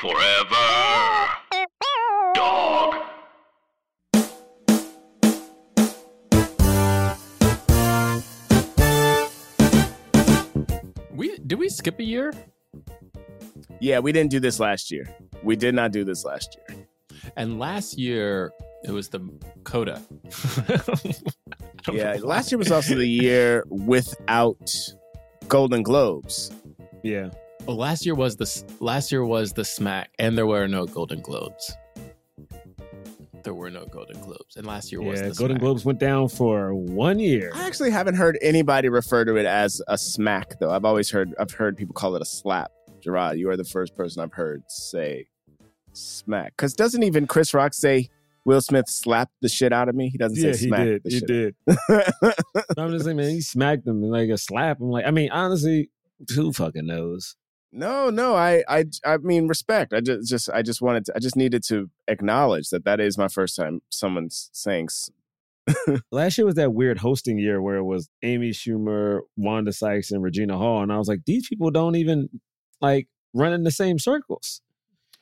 Forever. Dog. We did we skip a year? Yeah, we didn't do this last year. We did not do this last year. And last year it was the coda. Yeah, last year was also the year without Golden Globes. Yeah. Well, last year was the last year was the smack, and there were no Golden Globes. There were no Golden Globes, and last year was the Golden smack. Globes went down for one year. I actually haven't heard anybody refer to it as a smack though. I've always heard I've heard people call it a slap. Jerah, you are the first person I've heard say smack. Cause doesn't even Chris Rock say Will Smith slapped the shit out of me? He doesn't Yeah, say smack. he did. the He shit. did. I'm just saying, man, he smacked him and like a slap. I'm like, I mean, honestly, who fucking knows? No, no, I, I, I mean, respect. I just, just, I just wanted, to, I just needed to acknowledge that that is my first time someone's saying. s- Last year was that weird hosting year where it was Amy Schumer, Wanda Sykes, and Regina Hall, and I was like, these people don't even like run in the same circles.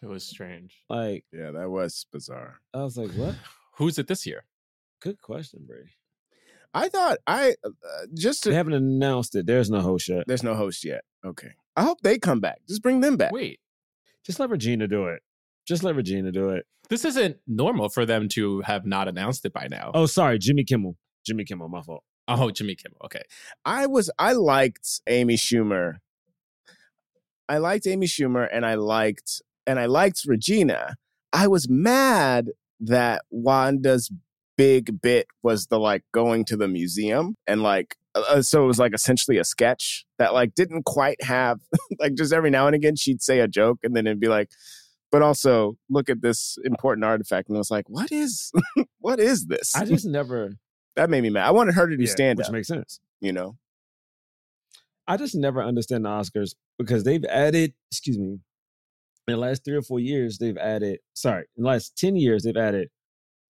It was strange. Like, Yeah, that was bizarre. I was like, what? Who's it this year? Good question, Bray. I thought I uh, just They haven't announced it. There's no host yet. there's no host yet. Okay, I hope they come back. Just bring them back. Wait, Just let Regina do it. Just let Regina do it. this isn't normal for them to have not announced it by now. Oh, sorry, Jimmy Kimmel. Jimmy Kimmel, my fault. Oh, Jimmy Kimmel. Okay. I was I liked Amy Schumer. I liked Amy Schumer and I liked and I liked Regina. I was mad that Wanda's big bit was the like going to the museum and like uh, uh, so it was like essentially a sketch that like didn't quite have like just every now and again she'd say a joke and then it'd be like but also look at this important artifact and I was like what is what is this? I just never that made me mad. I wanted her to do Yeah, stand which makes sense. you know? I just never understand the Oscars because they've added, excuse me, in the last three or four years, they've added, sorry, in the last 10 years, they've added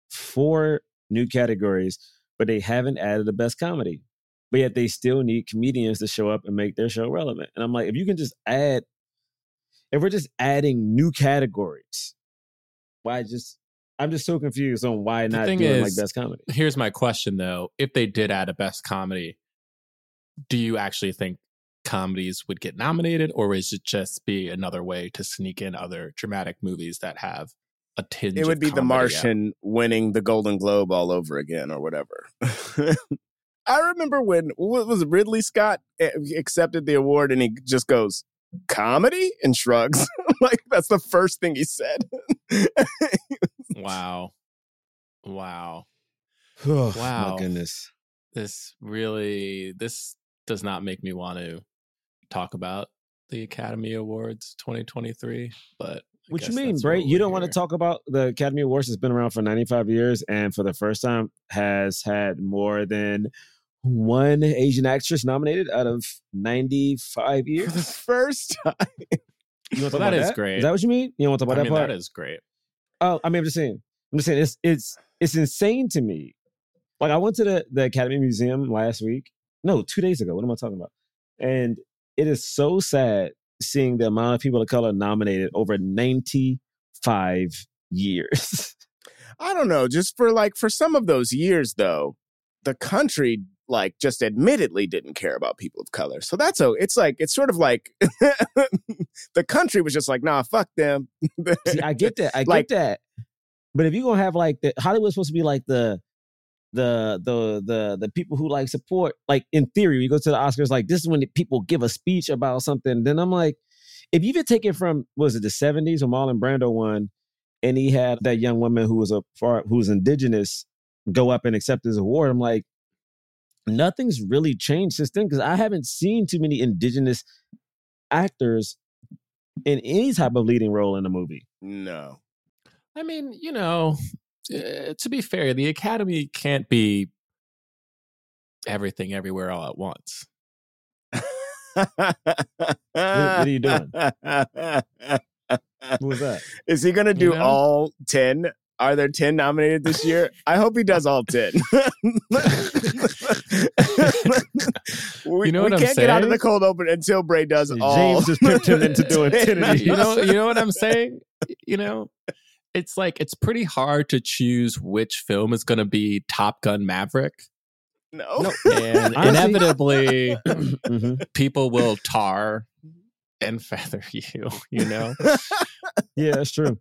four new categories, but they haven't added the best comedy. But yet they still need comedians to show up and make their show relevant. And I'm like, if you can just add, if we're just adding new categories, why just, I'm just so confused on why The not doing like best comedy. Here's my question though: If they did add a best comedy, do you actually think comedies would get nominated, or is it just be another way to sneak in other dramatic movies that have a tinge? it would of be The comedy? Martian winning the Golden Globe all over again, or whatever. I remember when what was it, Ridley Scott eh, accepted the award, and he just goes comedy and shrugs. like that's the first thing he said. Wow, wow, Oh, Wow. My goodness. this really this does not make me want to talk about the Academy Awards 2023. But I What you mean, that's Bray? You don't want to talk about the Academy Awards that's been around for 95 years and for the first time has had more than one Asian actress nominated out of 95 For the years? first time. You want Well, about that is great. Is that what you mean? You don't want to talk about I that mean, part? that is great. Oh, I mean, I'm just saying. I'm just saying it's it's it's insane to me. Like I went to the the Academy Museum last week. No, two days ago. What am I talking about? And it is so sad seeing the amount of people of color nominated over 95 years. I don't know. Just for like for some of those years, though, the country like just admittedly didn't care about people of color. So that's so it's like it's sort of like the country was just like, nah, fuck them. See, I get that. I Like- get that. But if you're gonna have like the Hollywood's supposed to be like the the the the the people who like support, like in theory, we go to the Oscars, like this is when the people give a speech about something. Then I'm like, if you even take it from was it the 70s when Marlon Brando won, and he had that young woman who was a far who was indigenous go up and accept his award. I'm like, nothing's really changed since then because I haven't seen too many indigenous actors in any type of leading role in a movie. No. I mean, you know, uh, to be fair, the Academy can't be everything everywhere all at once. what, are you doing? What was that? Is he gonna do You know? all ten? Are there ten nominated this year? I hope he does all ten. we, You know we what I'm can't get out of the cold open until Bray does all. James just picked him into doing 10 of these. you know, you know what I'm saying? You know, it's like it's pretty hard to choose which film is going to be Top Gun Maverick, no. and Honestly- inevitably Mhm. people will tar and feather you. You know, Yeah, that's true.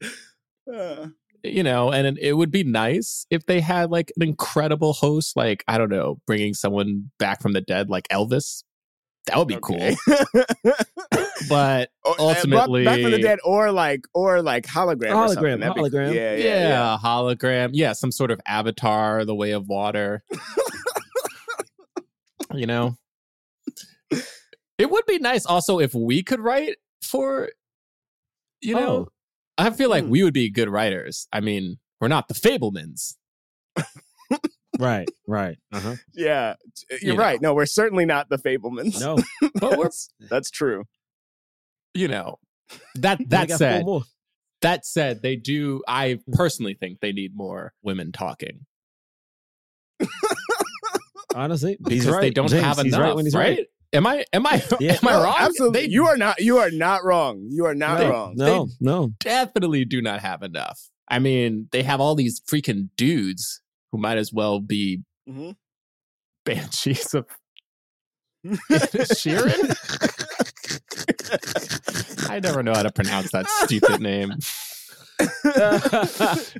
Uh, you know, and it- it would be nice if they had like an incredible host, like I don't know, bringing someone back from the dead, like Elvis. That would be okay. cool. But Or, back- ultimately, back from the dead, or like, or like hologram, or. Hologram, That'd be- hologram. Yeah, yeah, yeah, yeah. hologram, yeah, some sort of avatar, the way of water. you know, it would be nice also if we could write for, you know, Oh. I feel like Hmm. we would be good writers. I mean, we're not the Fabelmans. Right, right. Uh-huh. Yeah, you're You know. right. No, we're certainly not the Fabelmans. No, But we're, that's, that's true. you know, that that said, that said, they do. I personally think they need more women talking Honestly, because right. they don't James, have enough. right when he's right. Am I? Am I? Yeah. Am I No, wrong? Absolutely, They you are not. You are not wrong. You are not They- wrong. No, no. definitely do not have enough. I mean, they have all these freaking dudes who might as well be Mhm. banshees of Sheeran. I never know how to pronounce that stupid name.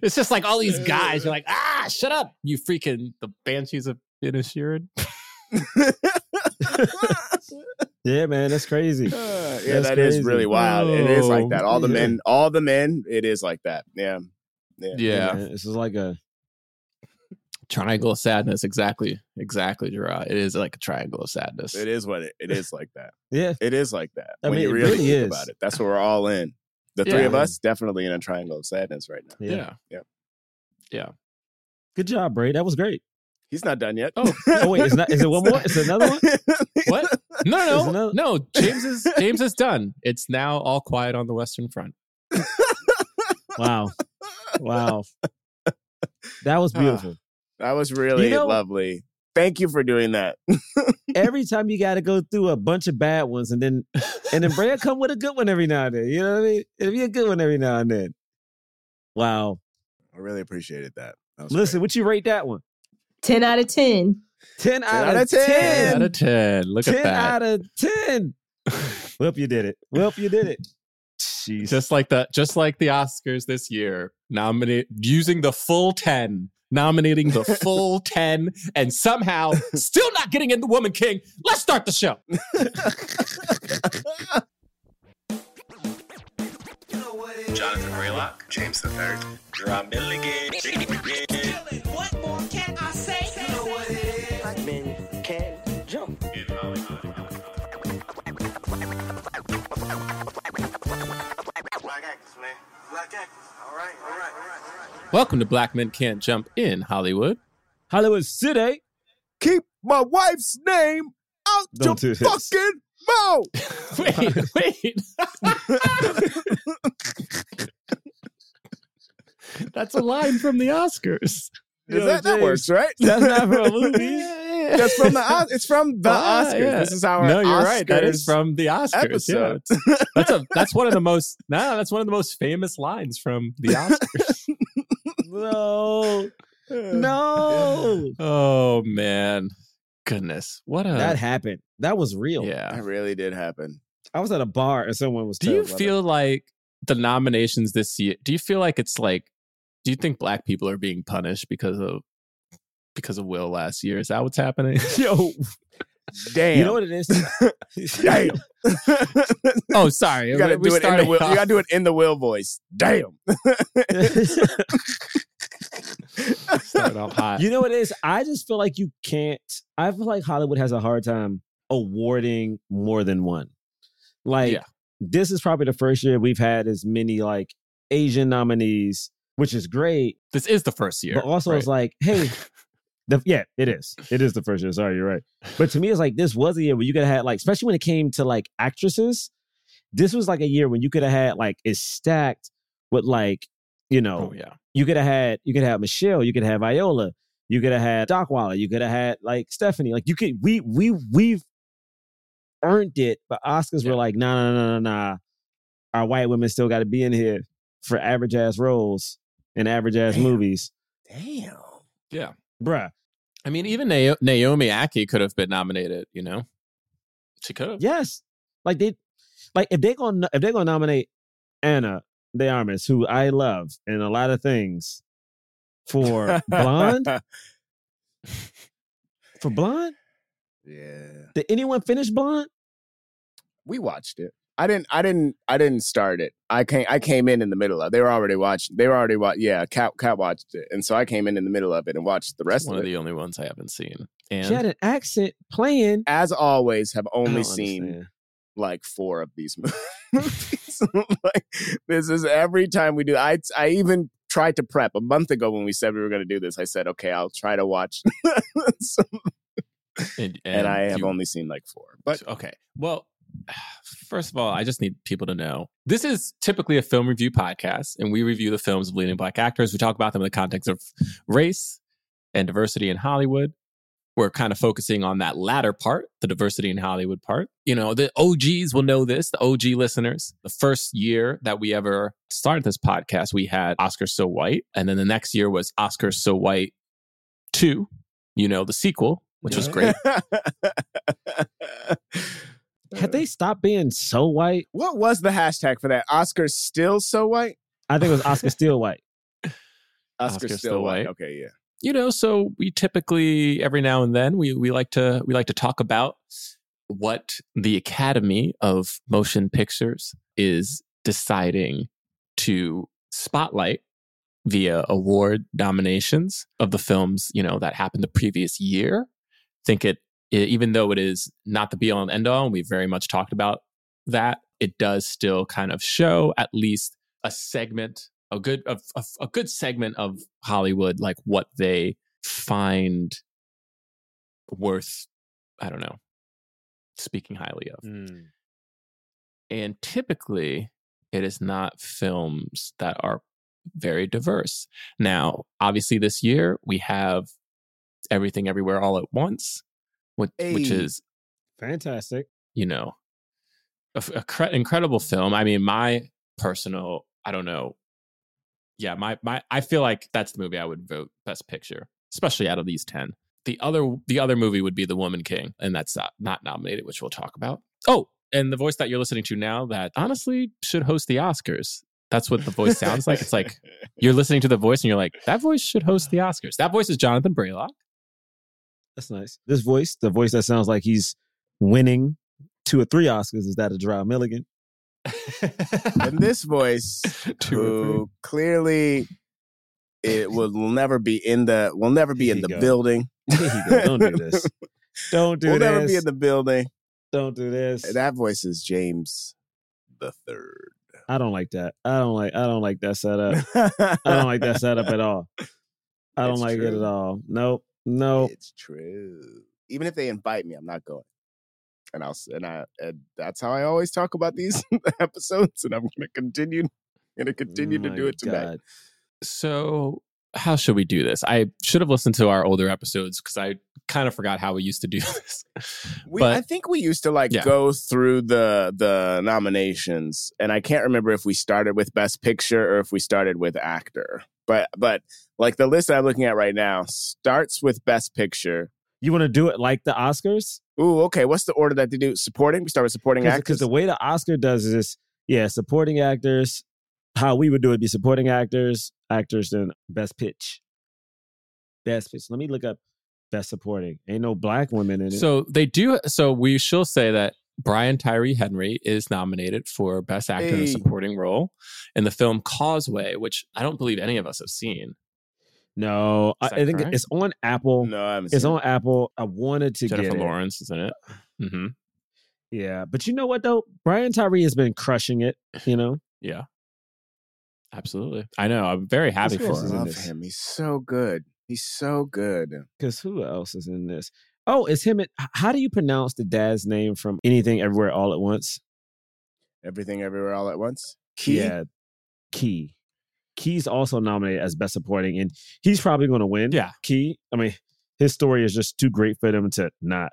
it's just like all these guys. You're like, ah, shut up, you freaking the banshees of Sheeran. Yeah, man, that's crazy. Uh, yeah, That's that is crazy. really wild. It is like Oh, that. All the yeah. men, all the men, it is like that. Yeah. Yeah. Yeah, man, this is like a triangle of sadness. Exactly, exactly, Jerah. It is like a triangle of sadness. It is what it, it is like that. yeah. It is like that. I when mean, you really, really think is. about it. That's what we're all in. The three of us definitely in a triangle of sadness right now. Yeah. Yeah. Yeah. Good job, Bray. That was great. He's not done yet. Oh, Oh wait, is not is it one more? Is it another one? What? No, no, another- no. James is James is done. It's now all quiet on the Western Front. Wow. Wow. That was Ah. beautiful. That was really You know- lovely. Thank you for doing that. Every time you got to go through a bunch of bad ones, and then and then Bray will come with a good one every now and then. You know what I mean? It'll be a good one every now and then. Wow. I really appreciated that. that Listen, great. what you rate that one? 10 out of 10. 10 out, out of of 10. 10. Out of ten. Look 10 at that. 10 out of 10. Whoop, you did it. Whoop, you did it. Jeez. just like the just like the Oscars this year, nominate using the full ten, nominating the full ten, and somehow still not getting in the Woman King. Let's start the show. Jonathan Braylock, James the Third, Jerah Milligan. What more can I say? You know what it is. Black men can jump. Black actors, man. Black actors. All right, all right, all right, all right. Welcome to Black Men Can't Jump in Hollywood. Hollywood City. Keep my wife's name out Don't your do this. fucking mouth. Wait, wait. That's a line from the Oscars. Is Yo, that, that James, works, right? That's not from a movie. That's from the Os- it's from the Ah, Oscars. yeah. This is our no, you're right. That is from the Oscars. episode. Yeah, that's a that's one of the most no, that's one of the most famous lines from the Oscars. No. No. oh man, goodness, what a That happened. That was real. yeah. That really did happen. I was at a bar and someone was Do you about feel like the nominations this year? Do you feel like it's like? Do you think black people are being punished because of because of Will last year? Is that what's happening? Yo, Damn. you know what it is? Damn. oh, sorry, you gotta we do it in the started will. You gotta do it in the will voice. Damn. started off hot. you know what it is? I just feel like you can't. I feel like Hollywood has a hard time awarding more than one. Like, Yeah. this is probably the first year we've had as many like Asian nominees, which is great. This is the first year. But also, right? it's like, hey, the, yeah, it is. It is the first year. Sorry, you're right. But to me, it's like this was a year where you could have had like, especially when it came to like actresses, this was like a year when you could have had like it's stacked with like, you know, oh yeah. you could have had you could have Michelle, you could have Viola, you could have had Deadwyler, you could have had like Stephanie. Like you could we we we've earned it, but Oscars Yeah. were like, nah, nah, nah, nah, nah. Our white women still got to be in here for average ass roles in average ass movies, Damn. Yeah. bruh. I mean, even Nao- Naomi Ackie could have been nominated, you know? She could have. Yes, like they, like if they gonna if they're gonna nominate Ana de Armas, who I love in a lot of things, for Blonde, for Blonde. yeah. Did anyone finish Blonde? We watched it. I didn't. I didn't. I didn't start it. I came. I came in in the middle of. They were already watching. They were already watching. Yeah, Cat. Cat watched it, and so I came in in the middle of it and watched the rest One of of the only ones I haven't seen. And She had an accent playing. As always, have only seen understand. like four of these movies. like, this is every time we do. I I even tried to prep a month ago when we said we were going to do this. I said, okay, I'll try to watch, some, and, and, I have you- only seen like four. But okay. Well, first of all, I just need people to know this is typically a film review podcast, and we review the films of leading black actors. We talk about them in the context of race and diversity in Hollywood. We're kind of focusing on that latter part, the diversity in Hollywood part. You know, the OGs will know this, the OG listeners. The first year that we ever started this podcast, we had Oscar So White. And then the next year was Oscar So White 2, you know, the sequel, which was great. Had they uh. stopped being so white? What was the hashtag for that? Oscar still so white. I think it was Oscar still white. Oscar, Oscar still, still white. white. Okay, yeah. you know so we typically every now and then we we like to we like to talk about what the academy of motion pictures is deciding to spotlight via award nominations of the films you know that happened the previous year think it, it even though it is not the be all and end all and we very much talked about that it does still kind of show at least a segment a good a, a, a good segment of hollywood like what they find worth i don't know speaking highly of. Hmm. And typically it is not films that are very diverse. Now obviously this year we have everything everywhere all at once which, which is Fantastic. you know a, a cre- incredible film. I mean my personal i don't know. Yeah my my i feel like that's the movie i would vote best picture especially out of these 10 the other the other movie would be the woman king and that's not, not nominated which we'll talk about. Oh and the voice that you're listening to now that honestly should host the oscars. That's what the voice sounds like. It's like you're listening to the voice and you're like that voice should host the oscars. That voice is jonathan braylock That's nice. This voice, the voice that sounds like he's winning two or three Oscars, is that Jerah Milligan? and this voice, Two who clearly it will never be in the, will never be Here in the go. building. Here you go. Don't do this. Don't do this. will this. never be in the building. Don't do this. That voice is James the third. I don't like that. I don't like. I don't like that setup. I don't like that setup at all. I don't It's like it at all. Nope. Nope. It's true. Even if they invite me, I'm not going. And I'll and I and that's how I always talk about these episodes, and I'm going to continue. Going to continue to do it tonight. God. So, how should we do this? I should have listened to our older episodes because I kind of forgot how we used to do this. We, but I think we used to like Yeah. go through the the nominations, and I can't remember if we started with Best Picture or if we started with Actor. But but like the list that I'm looking at right now starts with Best Picture. You want to do it like the Oscars? Ooh, okay. What's the order that they do? Supporting. We start with supporting actors. Because the way the Oscar does is, yeah, supporting actors. How we would do it be supporting actors, actors, then best pitch. Best pitch. Let me look up best supporting. Ain't no black women in it. so they do. So we shall say that Brian Tyree Henry is nominated for Best Actor in a Supporting Role in the film Causeway, which I don't believe any of us have seen. No, I, I think correct? it's on Apple. no, I haven't It's seen on Apple. I wanted to Jennifer get it. Lawrence isn't it. hmm Yeah, but you know what though? Brian Tyree has been crushing it. You know, Yeah. Absolutely. I know. I'm very happy for him. love him. He's so good. He's so good. because who else is in this? Oh, it's him. and- h- How do you pronounce the dad's name from Anything Everywhere All at Once? Everything Everywhere All at Once. Ke. Yeah, Ke. Ke's also nominated as Best Supporting, and he's probably going to win. Yeah. Ke. I mean, his story is just too great for them to not.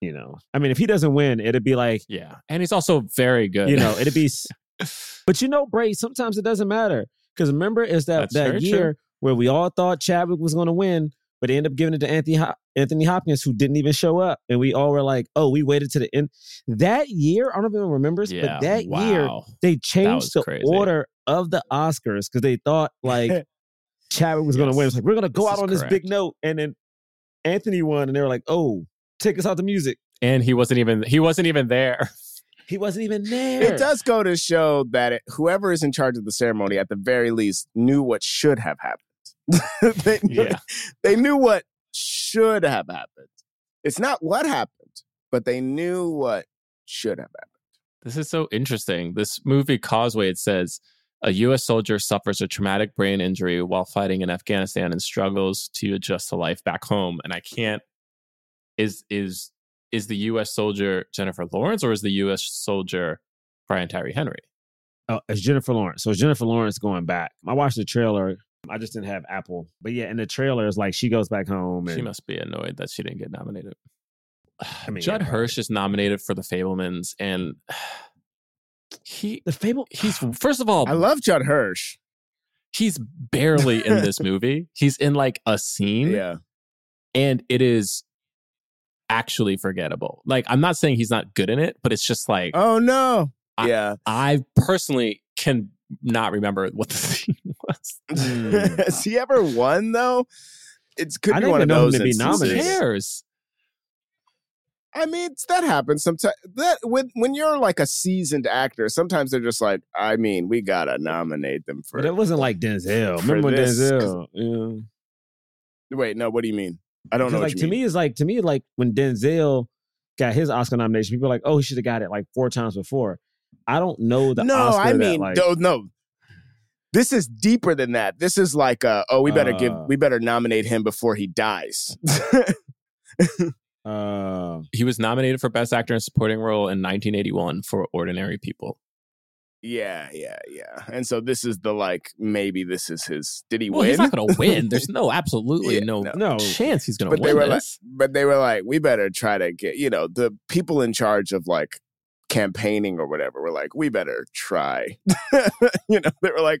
You know, I mean, if he doesn't win, it'd be like Yeah. And he's also very good. you know, it'd be. But you know, Bray, sometimes it doesn't matter because remember, is that That's that very true. year where we all thought Chadwick was going to win, but they ended up giving it to Anthony Hop- Anthony Hopkins, who didn't even show up, and we all were like, "Oh, we waited to the end." That year, I don't know if anyone remembers, Yeah. but that year wow. they changed the crazy. order of the Oscars because they thought like Chadwick was going to win. It's like we're going to go This out is on this big note, and then Anthony won, and they were like, "Oh, take us out the music." And he wasn't even he wasn't even there. He wasn't even there. It does go to show that it, whoever is in charge of the ceremony, at the very least, knew what should have happened. they, knew, Yeah. they knew what should have happened. It's not what happened, but they knew what should have happened. This is so interesting. This movie Causeway it says a US soldier suffers a traumatic brain injury while fighting in Afghanistan and struggles to adjust to life back home. And I can't is is is the US soldier Jennifer Lawrence or is the US soldier Brian Tyree Henry? Oh, it's Jennifer Lawrence. So it's Jennifer Lawrence going back. I watched the trailer. I just didn't have Apple, but yeah, in the trailer, it's like she goes back home. And, She must be annoyed that she didn't get nominated. I mean, Judd yeah. Hirsch is nominated for the Fabelmans and he The Fable. he's first of all I love Judd Hirsch. he's barely in this movie. He's in like a scene Yeah. and it is actually forgettable. Like I'm not saying he's not good in it, but it's just like Oh no. I- yeah. I personally can not remember what the scene was. Mm. Has he ever won though? It's could I be one of even know him those to be Who nominated. cares? I mean, that happens sometimes. That when when you're like a seasoned actor, sometimes they're just like, I mean, we gotta nominate them for. But it wasn't like Denzel. Remember when this, Denzel? Yeah. Wait, no. What do you mean? I don't know. Like to mean. me, it's like to me, like when Denzel got his Oscar nomination, people are like, "Oh, he should have got it like four times before." I don't know the no, Oscar I that, mean, like, no, no. This is deeper than that. This is like, uh, oh, we better give, Uh. we better nominate him before he dies. uh, He was nominated for Best Actor in Supporting Role in 1981 for Ordinary People. yeah, yeah, yeah. And so this is the like, maybe this is his. Did he Well, win? he's not going to win. There's no absolutely Yeah, no, no. no, chance he's going to but they win were like, but they were like, we better try to get, you know, the people in charge of like campaigning or whatever were like, we better try. you know, they were like,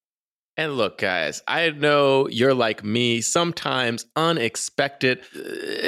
And look, guys, I know you're like me. Sometimes unexpected uh,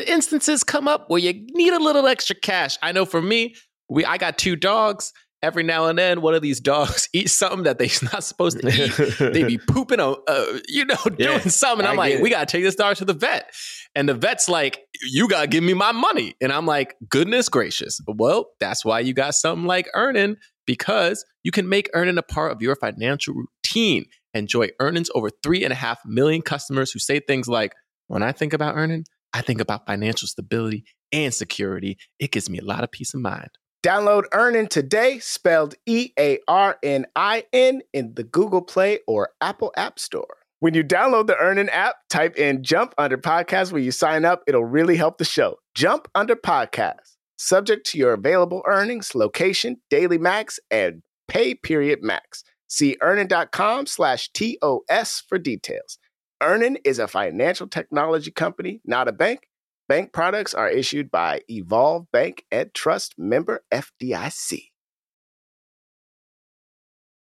instances come up where you need a little extra cash. I know for me, we I got two dogs. Every now and then, one of these dogs eat something that they're not supposed to eat. they be pooping on, uh, you know, doing Yeah, something. I'm I like, we gotta take this dog to the vet. And the vet's like, you gotta give me my money. And I'm like, goodness gracious. Well, that's why you got something like Earnin because you can make Earnin a part of your financial routine. Enjoy earnings over three and a half million customers who say things like, when I think about Earnin, I think about financial stability and security. It gives me a lot of peace of mind. Download Earnin today, spelled E A R N I N, in the Google Play or Apple App Store. When you download the Earnin app, type in Jump Under Podcast when you sign up. It'll really help the show. Jump Under Podcast. Subject to your available earnings, location, daily max, and pay period max. See earnin.com slash TOS for details. Earnin is a financial technology company, not a bank. Bank products are issued by Evolve Bank and Trust member FDIC.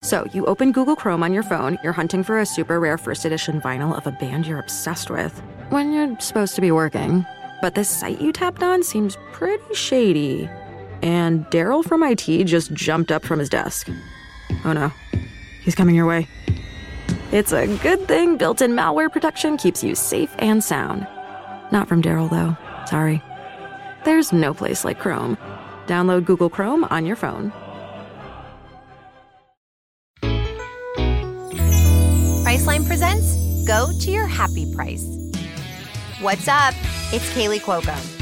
So you open Google Chrome on your phone, you're hunting for a super rare first edition vinyl of a band you're obsessed with when you're supposed to be working. But this site you tapped on seems pretty shady. and Daryl from IT just jumped up from his desk. Oh no, he's coming your way. It's a good thing built in malware protection keeps you safe and sound. Not from Daryl, though. Sorry. There's no place like Chrome. Download Google Chrome on your phone. Priceline presents Go to Your Happy Price. What's up? It's Kaley Cuoco.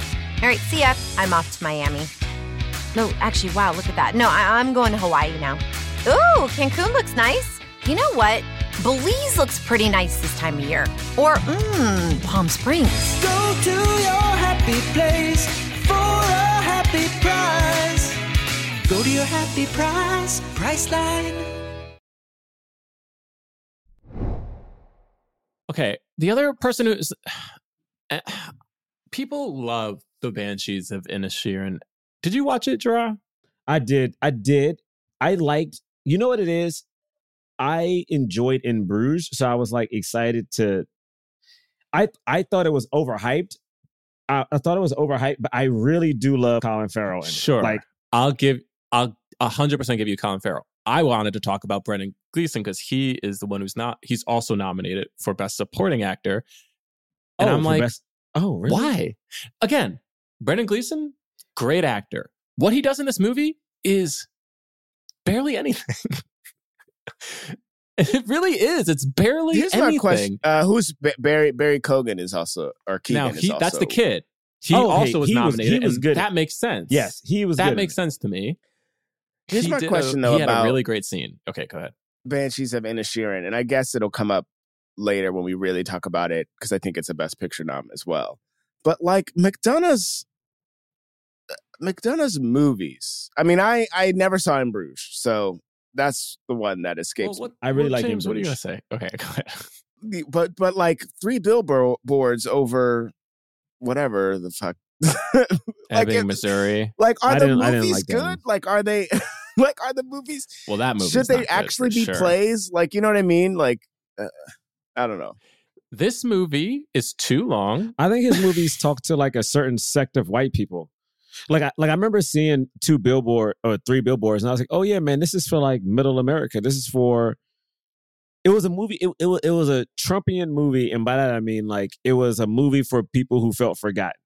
All right, see ya. I'm off to Miami. No, actually, wow, look at that. No, I- I'm going to Hawaii now. Ooh, Cancun looks nice. You know what? Belize looks pretty nice this time of year. Or, mmm, Palm Springs. Go to your happy place for a happy price. Go to your happy price, Priceline. Okay, the other person who's eh, people love the Banshees of Inisherin. Did you watch it, Jerah? I did. I did. I liked. You know what it is? I enjoyed in Bruges, so I was like excited to. I I thought it was overhyped. I, I thought it was overhyped, but I really do love Colin Farrell. Sure. Like I'll give I'll hundred percent give you Colin Farrell. I wanted to talk about Brendan Gleeson because he is the one who's not. He's also nominated for Best Supporting Actor, and oh, I'm like, best- oh, really? why? Again, Brendan Gleeson, great actor. What he does in this movie is barely anything. it really is. It's barely Here's anything. my question: uh, Who's B- Barry? Barry Kogan is also, or Keegan now he, also. that's the kid. He Oh, hey, also was he was- nominated. he was good. That makes sense. Yes, he was. that makes sense to me. Here's He my did a- question, though, He had a about- really great scene. Okay, go ahead. Banshees of Inisherin, and I guess it'll come up later when we really talk about it because I think it's a Best Picture nom as well. But like McDonagh's McDonagh's movies. I mean, I I never saw in Bruges, so that's the one that escapes. Well, what, I really well, like James. him What are you gonna say? Okay, go ahead. But but like three billboards over whatever the fuck. like Ebbing, Missouri. like are I the didn't- I didn't movies like good? one. Like are they like are the movies Well, that movie should they actually be plays? Like you know what I mean? Like uh, I don't know. This movie is too long. I think his movies talk to like a certain sect of white people. Like I like I remember seeing two billboard or three billboards, and I was like, "Oh yeah, man, this is for like Middle America. This is for." It was a movie. It it, it was a Trumpian movie, and by that I mean like it was a movie for people who felt forgotten.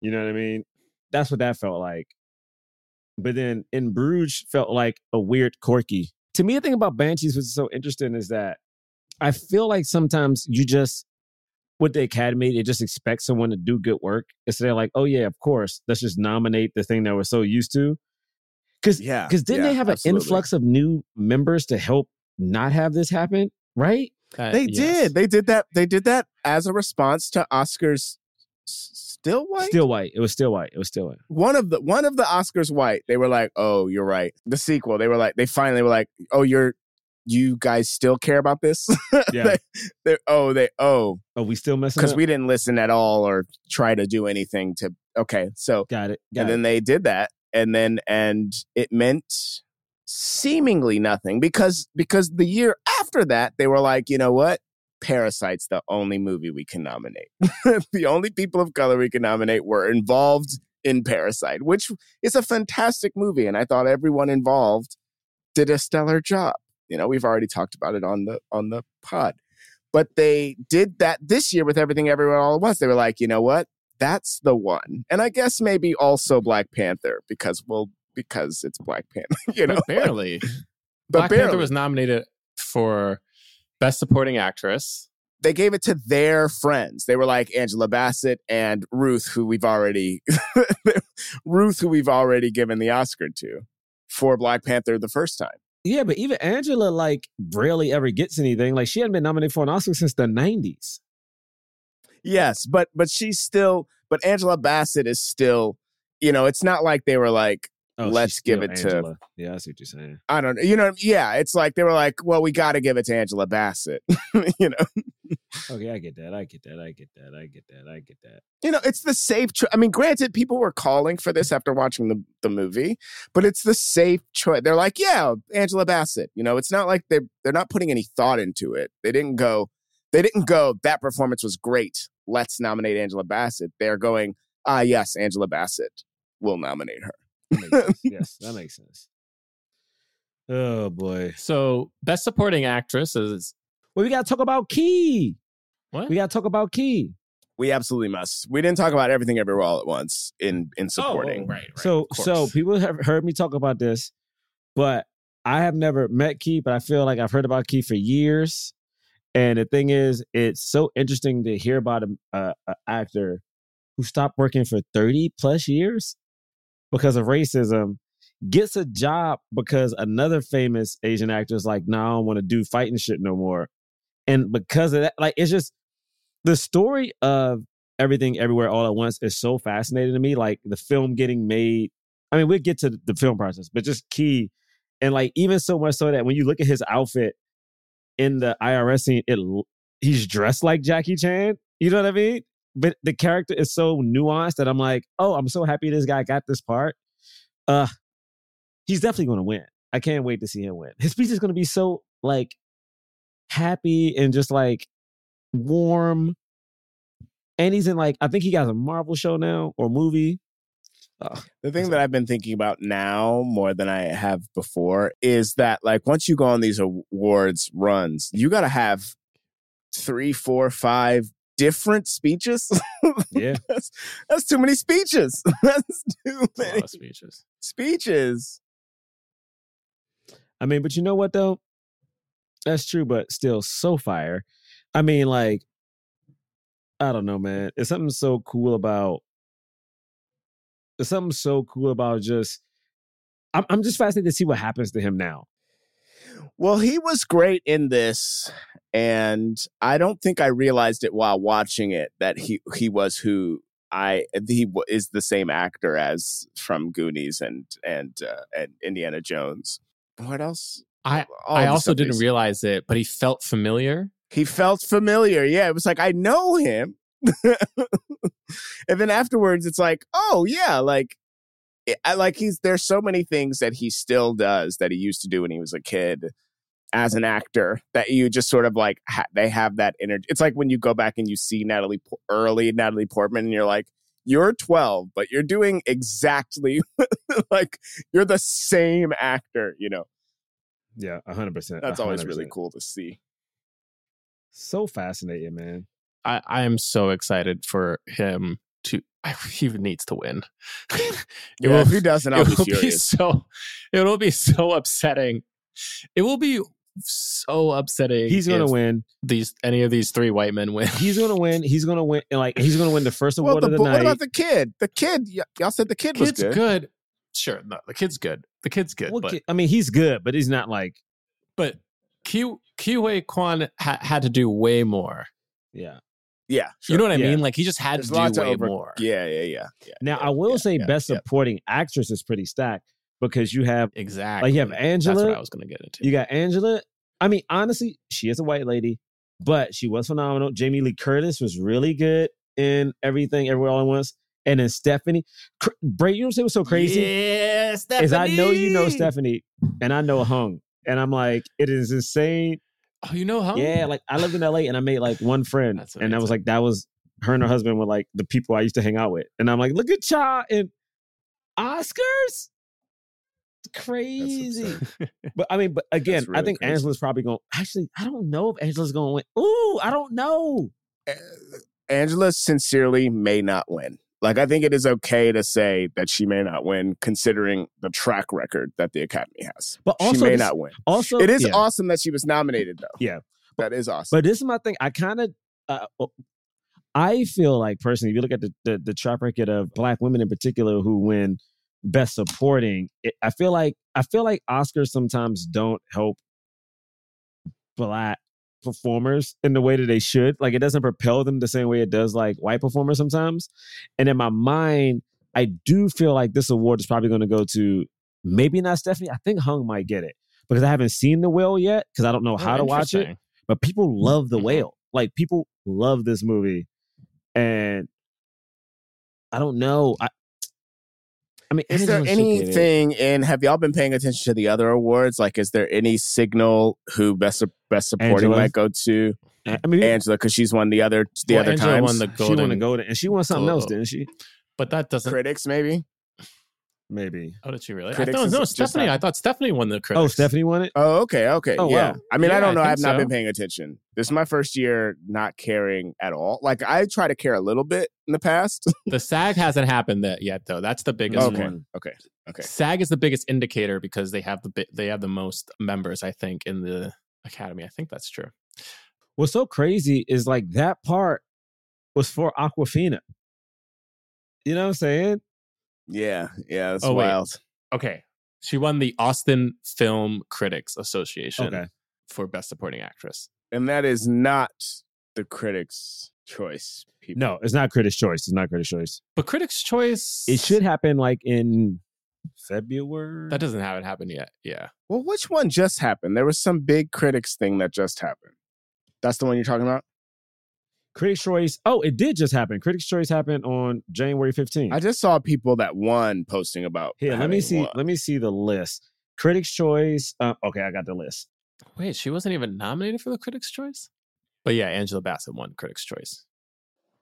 You know what I mean? That's what that felt like. But then in Bruges felt like a weird quirky. To me, the thing about Banshees was so interesting is that I feel like sometimes you just with the academy, they just expect someone to do good work. Instead, they're like, oh yeah, of course, let's just nominate the thing that we're so used to. Because Yeah, because didn't yeah, they have an influx of new members to help not have this happen? Right? Uh, They yes. did. They did that. They did that as a response to Oscars. Still white. Still white. It was still white. It was still white. one of the one of the Oscars white. They were like, "Oh, you're right." The sequel. They were like, they finally were like, "Oh, you're, you guys still care about this?" Yeah. they, they, oh, they, oh, Oh, we still messing because we didn't listen at all or try to do anything to. Okay, so got it. Got and it. then they did that, and then and it meant seemingly nothing because because the year after that they were like, you know what? Parasite's the only movie we can nominate. the only people of color we can nominate were involved in Parasite, which is a fantastic movie, and I thought everyone involved did a stellar job. You know, we've already talked about it on the on the pod. But they did that this year with everything everywhere all at once. They were like, you know what? That's the one. And I guess maybe also Black Panther because well, because it's Black Panther, you know. But barely. But Black barely. Panther was nominated for Best Supporting Actress. they gave it to their friends. They were like Angela Bassett and Ruth, who we've already Ruth, who we've already given the Oscar to for Black Panther the first time. Yeah, but even Angela like rarely ever gets anything. Like she hadn't been nominated for an Oscar since the nineties. Yes, but but she's still but Angela Bassett is still, you know, it's not like they were like Oh, let's give it to Yeah, I see what you're saying. I don't know. You know, yeah, it's like they were like, well, we got to give it to Angela Bassett. you know, Okay, I get that. I get that. I get that. I get that. I get that. you know, it's the safe. Cho- I mean, granted, people were calling for this after watching the the movie, but it's the safe choice. They're like, yeah, Angela Bassett. You know, it's not like they they're not putting any thought into it. They didn't go. They didn't go. That performance was great. Let's nominate Angela Bassett. They're going. Ah, yes, Angela Bassett. We'll nominate her. That yes, that makes sense. Oh boy. So, best supporting actress is Well, we gotta talk about Ke. what? We gotta talk about Ke. We absolutely must. We didn't talk about everything everywhere all at once in in oh, supporting. Oh, right, right. so so people have heard me talk about this, but I have never met Ke, but I feel like I've heard about Ke for years. And the thing is, it's so interesting to hear about a, a, a actor who stopped working for 30 plus years because of racism, gets a job because another famous Asian actor is like, no, I don't want to do fighting shit no more. And because of that, like it's just the story of everything everywhere all at once is so fascinating to me. Like the film getting made. I mean, we'll get to the film process, but just Ke. And like even so much so that when you look at his outfit in the IRS scene, it he's dressed like Jackie Chan. You know what I mean? But the character is so nuanced that I'm like, oh, I'm so happy this guy got this part. Uh he's definitely gonna win. I can't wait to see him win. His speech is gonna be so like happy and just like warm. And he's in like I think he got a Marvel show now or movie. Uh, The thing that I've been thinking about now more than I have before is that like once you go on these awards runs, you got to have three, four, five different speeches. yeah. that's, that's too many speeches. that's too It's many speeches. speeches. I mean, but you know what though? That's true, but still so fire. I mean, like, I don't know, man. It's something so cool about there's something so cool about just I'm I'm just fascinated to see what happens to him now. Well, he was great in this, and I don't think I realized it while watching it that he he was who I he is the same actor as from Goonies and and uh, and Indiana Jones. What else? I All I also didn't realize it, but he felt familiar. He felt familiar. Yeah, it was like I know him. and then afterwards, it's like, oh yeah, like I like he's there's so many things that he still does that he used to do when he was a kid as an actor that you just sort of like ha- they have that energy. It's like when you go back and you see Natalie Po- early Natalie Portman and you're like you're 12 but you're doing exactly like you're the same actor, you know. Yeah, hundred percent. That's always really cool to see. So fascinating, man. I, I am so excited for him to. He needs to win. it Yeah, will, if he doesn't, I'll it be will be so. It will be so upsetting. It will be so upsetting. He's gonna if win. These any of these three white men win. He's gonna win. He's gonna win. and, Like he's gonna win the first Well, award the, of the night. what about the kid? The kid, y- y'all said the kid was kid's good. good. Sure, no, the kid's good. The kid's good, Well, but ki- I mean, he's good, but he's not like but Q Ke Huy Quan ha- had to do way more. yeah. Yeah, You know what I Yeah. mean? Like he just had There's to a lot do to way over- more. Yeah, yeah, yeah. yeah Now yeah, I will yeah, say yeah, best yeah. supporting actress is pretty stacked because you have Exactly. Like, you have Angela. That's what I was going to get into. you got Angela. I mean, honestly, she is a white lady, but she was phenomenal. Jamie Lee Curtis was really good in everything, everywhere all at once. And then Stephanie, Cr- Bray, you know what I'm saying? What's so crazy? Yeah, Stephanie. Is I know you know Stephanie, and I know Hung, and I'm like, it is insane. Oh, you know how? Yeah, like I lived in LA and I made like one friend, That's and I was like, that was her and her husband were like the people I used to hang out with, and I'm like, look at y'all and Oscars, crazy. But I mean, but again, I think crazy. Angela's probably going. Actually, I don't know if Angela's going to win. Ooh, I don't know. Angela sincerely may not win. Like, I think it is okay to say that she may not win, considering the track record that the Academy has. But she also, may this- not win. Also, It is yeah. awesome that she was nominated, though. Yeah. that is awesome. But this is my thing. I kind of, uh, I feel like personally, if you look at the, the the track record of black women in particular who win best supporting, it, I feel like I feel like Oscars sometimes don't help black performers in the way that they should. Like it doesn't propel them the same way it does like white performers sometimes. And in my mind, I do feel like this award is probably going to go to maybe not Stephanie. I think Hong might get it because I haven't seen the whale yet because I don't know Oh, how to watch it. But people love the Mhm. whale. Like people love this movie, and I don't know. I mean, Is there anyone should get it. anything in? Have y'all been paying attention to the other awards? Like, is there any signal who best best supporting Angela? might go to I mean, Angela because she's won the other the Well, other Angela times? won the she won the golden, golden, and she won something else, didn't she? but that doesn't. Critics, maybe. Maybe. Oh, did she really? I thought, no, just Stephanie. I thought Stephanie won the oh, critics. Oh, Stephanie won it. Oh, okay, okay, Oh, yeah. wow. I mean, I don't know. I I have not so. been paying attention. This is my first year not caring at all. Like, I try to care a little bit in the past. The SAG hasn't happened that yet, though. That's the biggest okay, one. okay, okay. SAG is the biggest indicator because they have the bi- they have the most members, I think, in the academy. I think that's true. What's so crazy is like that part was for Awkwafina. You know what I'm saying? Yeah, yeah. That's Oh, wait. wild. Okay, she won the Austin Film Critics Association Okay. for Best Supporting Actress. And that is not the critics' choice. People. No, it's not Critics' Choice. It's not Critics' Choice. But Critics' Choice, It should happen like in February. That doesn't haven't happened yet. Yeah, Well, which one just happened? There was some big critics thing that just happened. That's the one you're talking about. Critics' Choice. Oh, it did just happen. Critics' Choice happened on January 15th. I just saw people that won posting about. Here, let me see. won. Let me see the list. Critics' Choice. Uh, okay, I got the list. wait, she wasn't even nominated for the Critics' Choice. But yeah, Angela Bassett won Critics' Choice.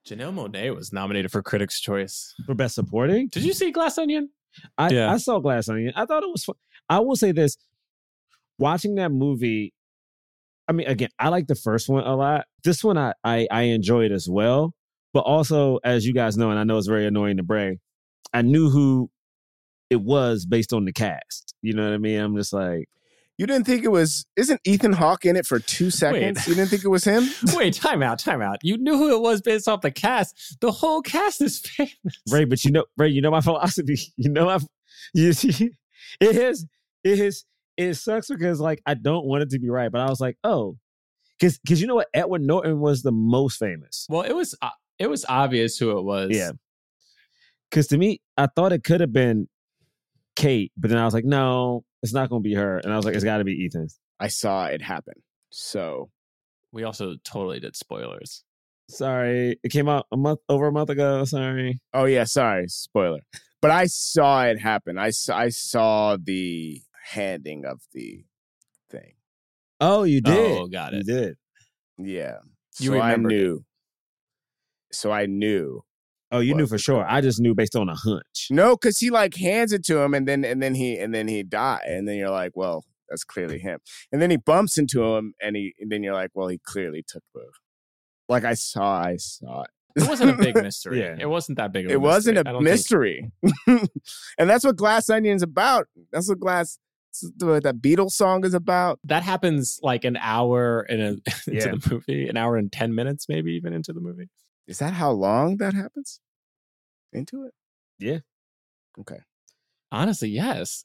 Janelle Monáe was nominated for Critics' Choice. For Best Supporting. Did you see Glass Onion? I, Yeah. I saw Glass Onion. I thought it was fun. I will say this: watching that movie. I mean, again, I like the first one a lot. This one, I I, I enjoyed as well. But also, as you guys know, and I know it's very annoying to Bray, I knew who it was based on the cast. You know what I mean? I'm just like, You didn't think it was? Isn't Ethan Hawke in it for two seconds? You didn't think it was him? Wait, time out, time out. You knew who it was based off the cast. The whole cast is famous. Ray, but you know, Ray, you know my philosophy. You know, I, you see, it is, it is, it sucks because like I don't want it to be right, but I was like, oh, because because you know what, Edward Norton was the most famous. Well, it was uh, it was obvious who it was. Yeah. Because to me, I thought it could have been Kate, but then I was like, no, it's not going to be her, and I was like, it's got to be Ethan. I saw it happen. So We also totally did spoilers. Sorry, it came out a month over a month ago. Sorry. Oh yeah, sorry, spoiler. But I saw it happen. I saw, I saw the handing of the thing. Oh, you did. Oh, got it. You did. Yeah. You so I remembered it. knew. So I knew. Oh, you knew for sure. I just knew based on a hunch. No, because he like hands it to him and then and then he and then he die. And then you're like, well, that's clearly him. And then he bumps into him and he and then you're like, well, he clearly took the like I saw, I saw it. It wasn't a big mystery. Yeah. It wasn't that big of a it wasn't mystery. I a don't think- mystery. and that's what Glass Onion's about. That's what Glass what that Beatles song is about. that happens like an hour in a, into Yeah. the movie, an hour and 10 minutes, maybe even into the movie. Is that how long that happens? Into it? Yeah. Okay. Honestly, yes.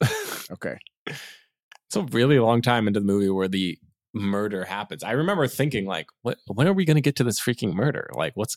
Okay. it's a really long time into the movie where the murder happens. I remember thinking, like, what? When are we going to get to this freaking murder? Like, what's?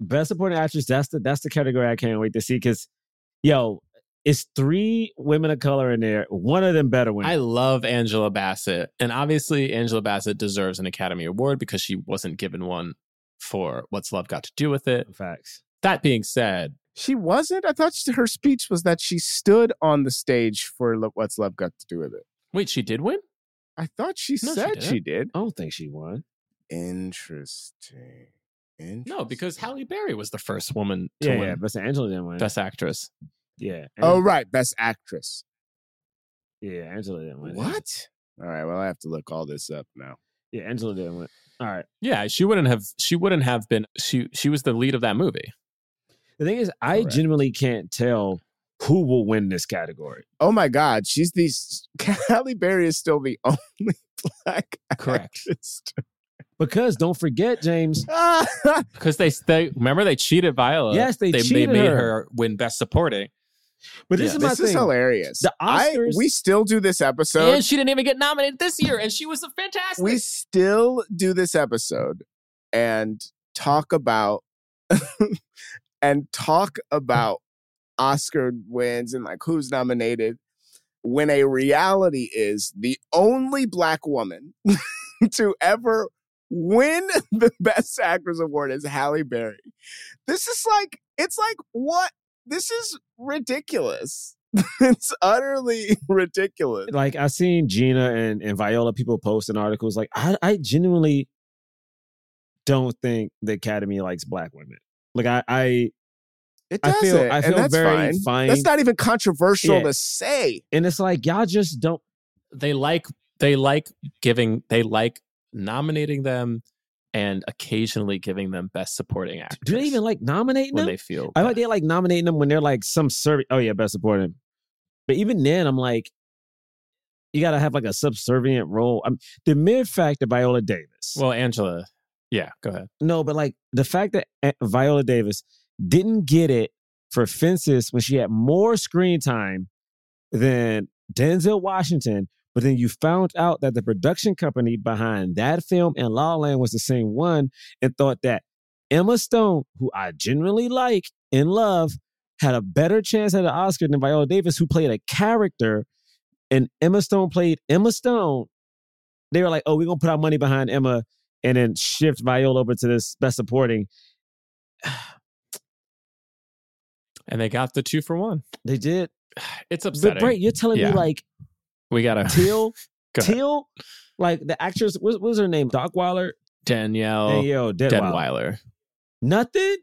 Best supporting actress. That's the that's the category I can't wait to see. Because, yo, it's three women of color in there. One of them better women. I love Angela Bassett. And obviously, Angela Bassett deserves an Academy Award because she wasn't given one for What's Love Got to Do with It. Facts. That being said, She wasn't. I thought she- her speech was that she stood on the stage for Lo- What's Love Got to Do with It. wait, she did win? I thought she No, said didn't. she did. I don't think she won. Interesting. No, because Halle Berry was the first woman to Yeah, win yeah, but Angela didn't win. Best Actress. yeah. Oh right, Best Actress. Yeah, Angela didn't win. What? All right. Well, I have to look all this up now. Yeah, Angela didn't win. All right. Yeah, she wouldn't have. She wouldn't have been. She she was the lead of that movie. The thing is, I Correct. genuinely can't tell who will win this category. Oh my God, she's the Halle Berry is still the only black Correct. actress. Because don't forget, James. Because they they remember they cheated Viola. Yes, they they, cheated made her. her win Best Supporting, But this Yeah. is my this thing. is hilarious. The I, Oscars- we still do this episode. and she didn't even get nominated this year, and she was a fantastic. we still do this episode and talk about and talk about Oscar wins and like who's nominated when a reality is the only black woman to ever win the best actress award is Halle Berry. This is like it's like what this is ridiculous. it's utterly ridiculous. like I've seen Gina and, and Viola people posting articles. Like I, I genuinely don't think the Academy likes black women. Like I, I It I does feel- it, I feel and that's very fine. fine. That's not even controversial Yeah. to say. and it's like y'all just don't. they like they like giving they like nominating them and occasionally giving them Best Supporting Actress. Do they even like nominating when them? they feel? I like they like nominating them when they're like some serving. Oh yeah, best supporting. But even then, I'm like, you got to have like a subservient role. Um, the mere fact that Viola Davis. Well, Angela. Yeah, go ahead. no, but like the fact that uh, Viola Davis didn't get it for Fences when she had more screen time than Denzel Washington. But then you found out that the production company behind that film and La La Land was the same one, and thought that Emma Stone, who I genuinely like and love, had a better chance at an Oscar than Viola Davis, who played a character, and Emma Stone played Emma Stone. They were like, "Oh, we're gonna put our money behind Emma and then shift Viola over to this Best Supporting." And they got the two for one. They did, It's but upsetting. Brett, you're telling Yeah. me like we gotta Teal, Go. Teal, like the actress, what, what was her name? Dockweiler, Danielle Danielle Deadwyler. Deadwyler. Nothing,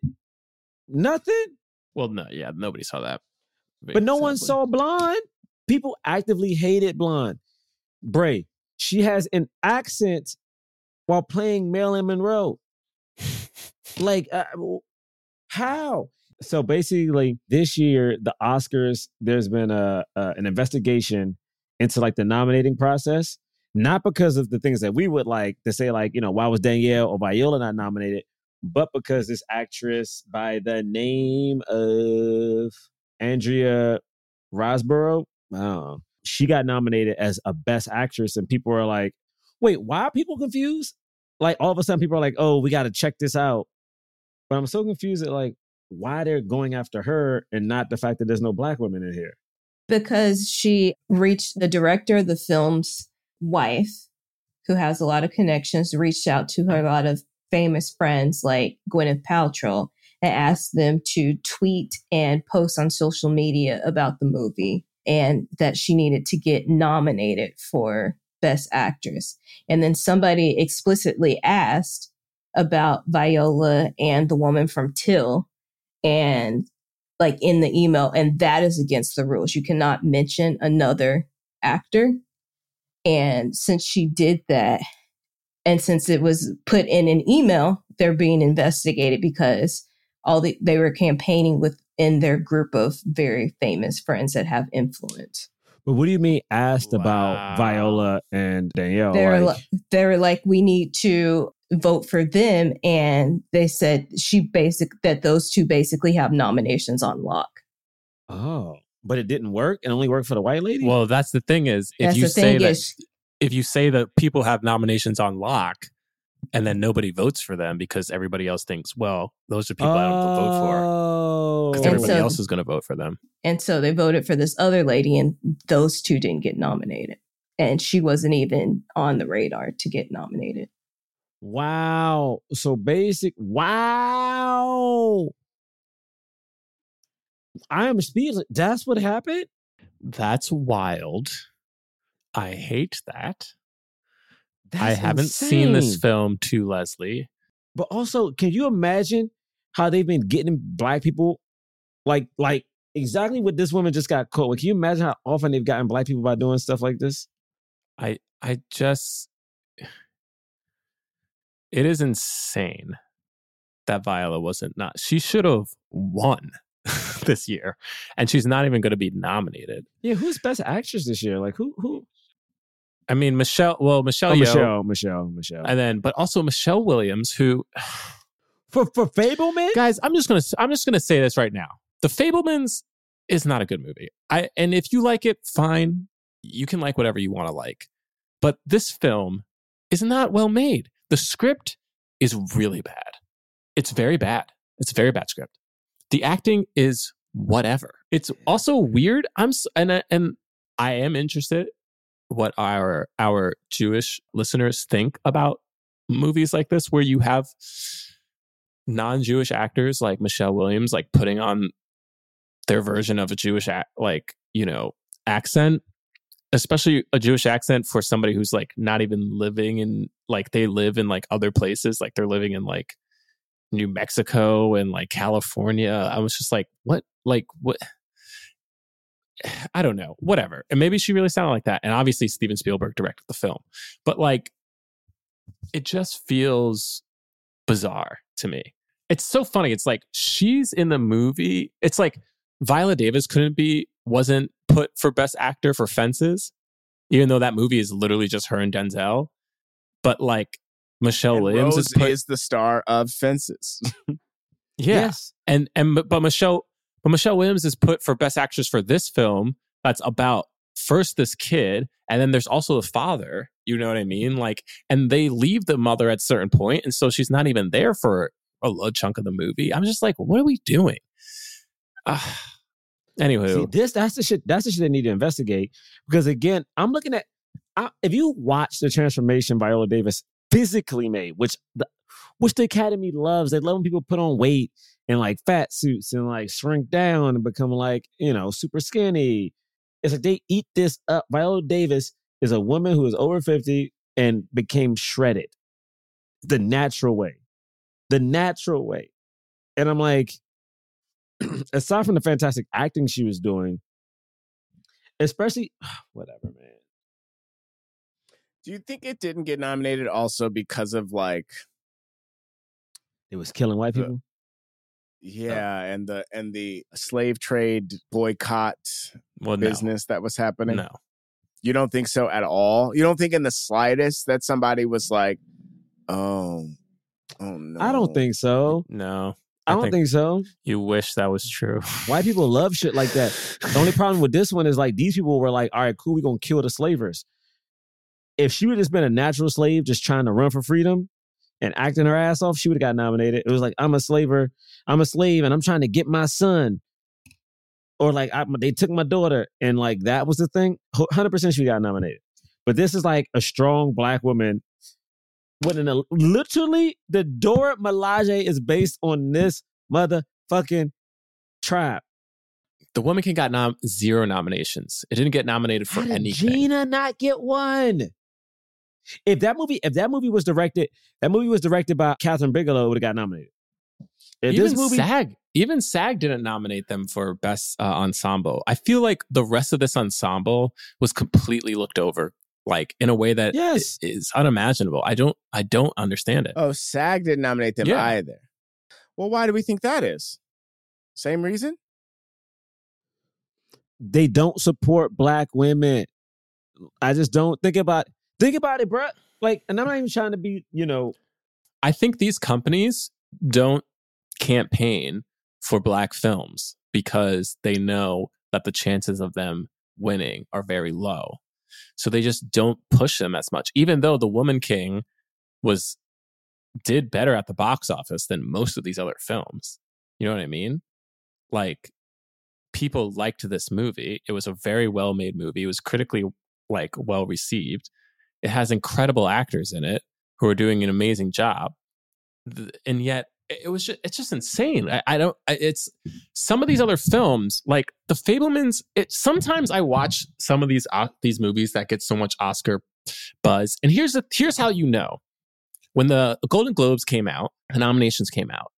nothing. Well, no, yeah, nobody saw that. But no one saw Blonde. People actively hated Blonde. Bray, she has an accent while playing Marilyn Monroe. like, uh, how? So basically, this year the Oscars, there's been a, a an investigation into like the nominating process, not because of the things that we would like to say, like you know, why was Danielle or Viola not nominated, but because this actress by the name of Andrea Riseborough, I she got nominated as a Best Actress, and people are like, "Wait, why are people confused?" Like all of a sudden, people are like, "Oh, we got to check this out." But I'm so confused at like why they're going after her and not the fact that there's no black women in here. Because she reached the director of the film's wife, who has a lot of connections, reached out to her a lot of famous friends like Gwyneth Paltrow and asked them to tweet and post on social media about the movie and that she needed to get nominated for Best Actress. And then somebody explicitly asked about Viola and the woman from Till and like in the email and that is against the rules you cannot mention another actor and since she did that and since it was put in an email they're being investigated because all the, they were campaigning within their group of very famous friends that have influence But what do you mean asked Wow. about Viola and Danielle? they're Like, like, they're like we need to vote for them and they said she basic that those two basically have nominations on lock oh, but it didn't work. It only worked for the white lady. Well, that's the thing is if That's you say thing that is if you say that people have nominations on lock and then nobody votes for them because everybody else thinks, well, those are people I don't vote for Oh, because everybody so- else is going to vote for them. And so they voted for this other lady, and those two didn't get nominated. And she wasn't even on the radar to get nominated. Wow. So basic. Wow. I am speechless. That's what happened. That's wild. I hate that. I haven't seen this film to Leslie. But also, can you imagine how they've been getting black people like like exactly what this woman just got caught with? Can you imagine how often they've gotten black people by doing stuff like this? I I just it is insane that Viola wasn't not. She should have won this year, and she's not even going to be nominated. Yeah, who's best actress this year? Like who who I mean, Michelle. Well, Michelle, oh, Yeoh, Michelle, Michelle, Michelle. and then but also Michelle Williams, who for for Fabelman? guys, I'm just gonna I'm just gonna say this right now. The Fabelmans is not a good movie. I and if you like it, fine. You can like whatever you want to like. But this film is not well made. The script is really bad. It's very bad. It's a very bad script. The acting is whatever. It's also weird. I'm and I- and I am interested what our our Jewish listeners think about movies like this where you have non-Jewish actors like Michelle Williams like putting on their version of a Jewish act like, you know, accent, especially a Jewish accent for somebody who's like not even living in like they live in like other places, like they're living in like New Mexico and like California. I was just like, what like what I don't know, whatever. And maybe she really sounded like that. And obviously Steven Spielberg directed the film. But like it just feels bizarre to me. It's so funny. It's like she's in the movie. It's like Viola Davis couldn't be wasn't put for best actor for Fences, even though that movie is literally just her and Denzel. But like Michelle And Williams Rose is put, is the star of Fences. yeah, Yes. and and but Michelle but Michelle Williams is put for best actress for this film that's about first this kid and then there's also the father you know what i mean like and they leave the mother at a certain point and so she's not even there for a, a chunk of the movie i'm just like what are we doing uh, anywho See, this that's the shit. That's the shit they need to investigate. Because again, I'm looking at I, if you watch the transformation Viola Davis physically made, which the which the Academy loves. They love when people put on weight and like fat suits and like shrink down and become like you know super skinny. It's like they eat this up. Viola Davis is a woman who is over fifty and became shredded, the natural way, the natural way. And I'm like, aside from the fantastic acting she was doing, especially whatever, man. Do you think it didn't get nominated also because of like It was killing white The- people. Oh. yeah, and the and the slave trade boycott well no business that was happening? no You don't think so at all? You don't think in the slightest that somebody was like, "Oh, oh no." I don't think so. no I, I don't think- think, so. you wish that was true White people love shit like that. The only problem with this one is like these people were like, all right, cool, we're gonna kill the slavers. If she would have just been a natural slave just trying to run for freedom and acting her ass off, she would have got nominated. It was like, I'm a slaver, I'm a slave, and I'm trying to get my son. Or like I, they took my daughter, and like that was the thing. Hundred percent, she got nominated. But this is like a strong black woman. With an literally, the Dora Milaje is based on this motherfucking tribe. the woman can got nom- zero nominations it didn't get nominated for How did anything Gina not get one? If that movie, if that movie was directed, that movie was directed by Kathryn Bigelow, would have got nominated. If even this movie, SAG, even SAG didn't nominate them for best uh, ensemble. I feel like the rest of this ensemble was completely looked over, like in a way that Yes. is unimaginable. I don't, I don't understand it. Oh, SAG didn't nominate them Yeah. either. Well, why do we think that is? Same reason? they don't support black women. I just don't think about think about it, bruh. Like, and I'm not even trying to be, you know, I think these companies don't campaign for black films because they know that the chances of them winning are very low. So they just don't push them as much. Even though The Woman King was did better at the box office than most of these other films. You know what I mean? Like people liked this movie. It was a very well made movie. It was critically like well received. It has incredible actors in it who are doing an amazing job. And yet it was just it's just insane. I, I don't I, it's some of these other films like The Fabelmans it sometimes I watch some of these uh, these movies that get so much Oscar buzz. And here's the here's how you know. When the Golden Globes came out, the nominations came out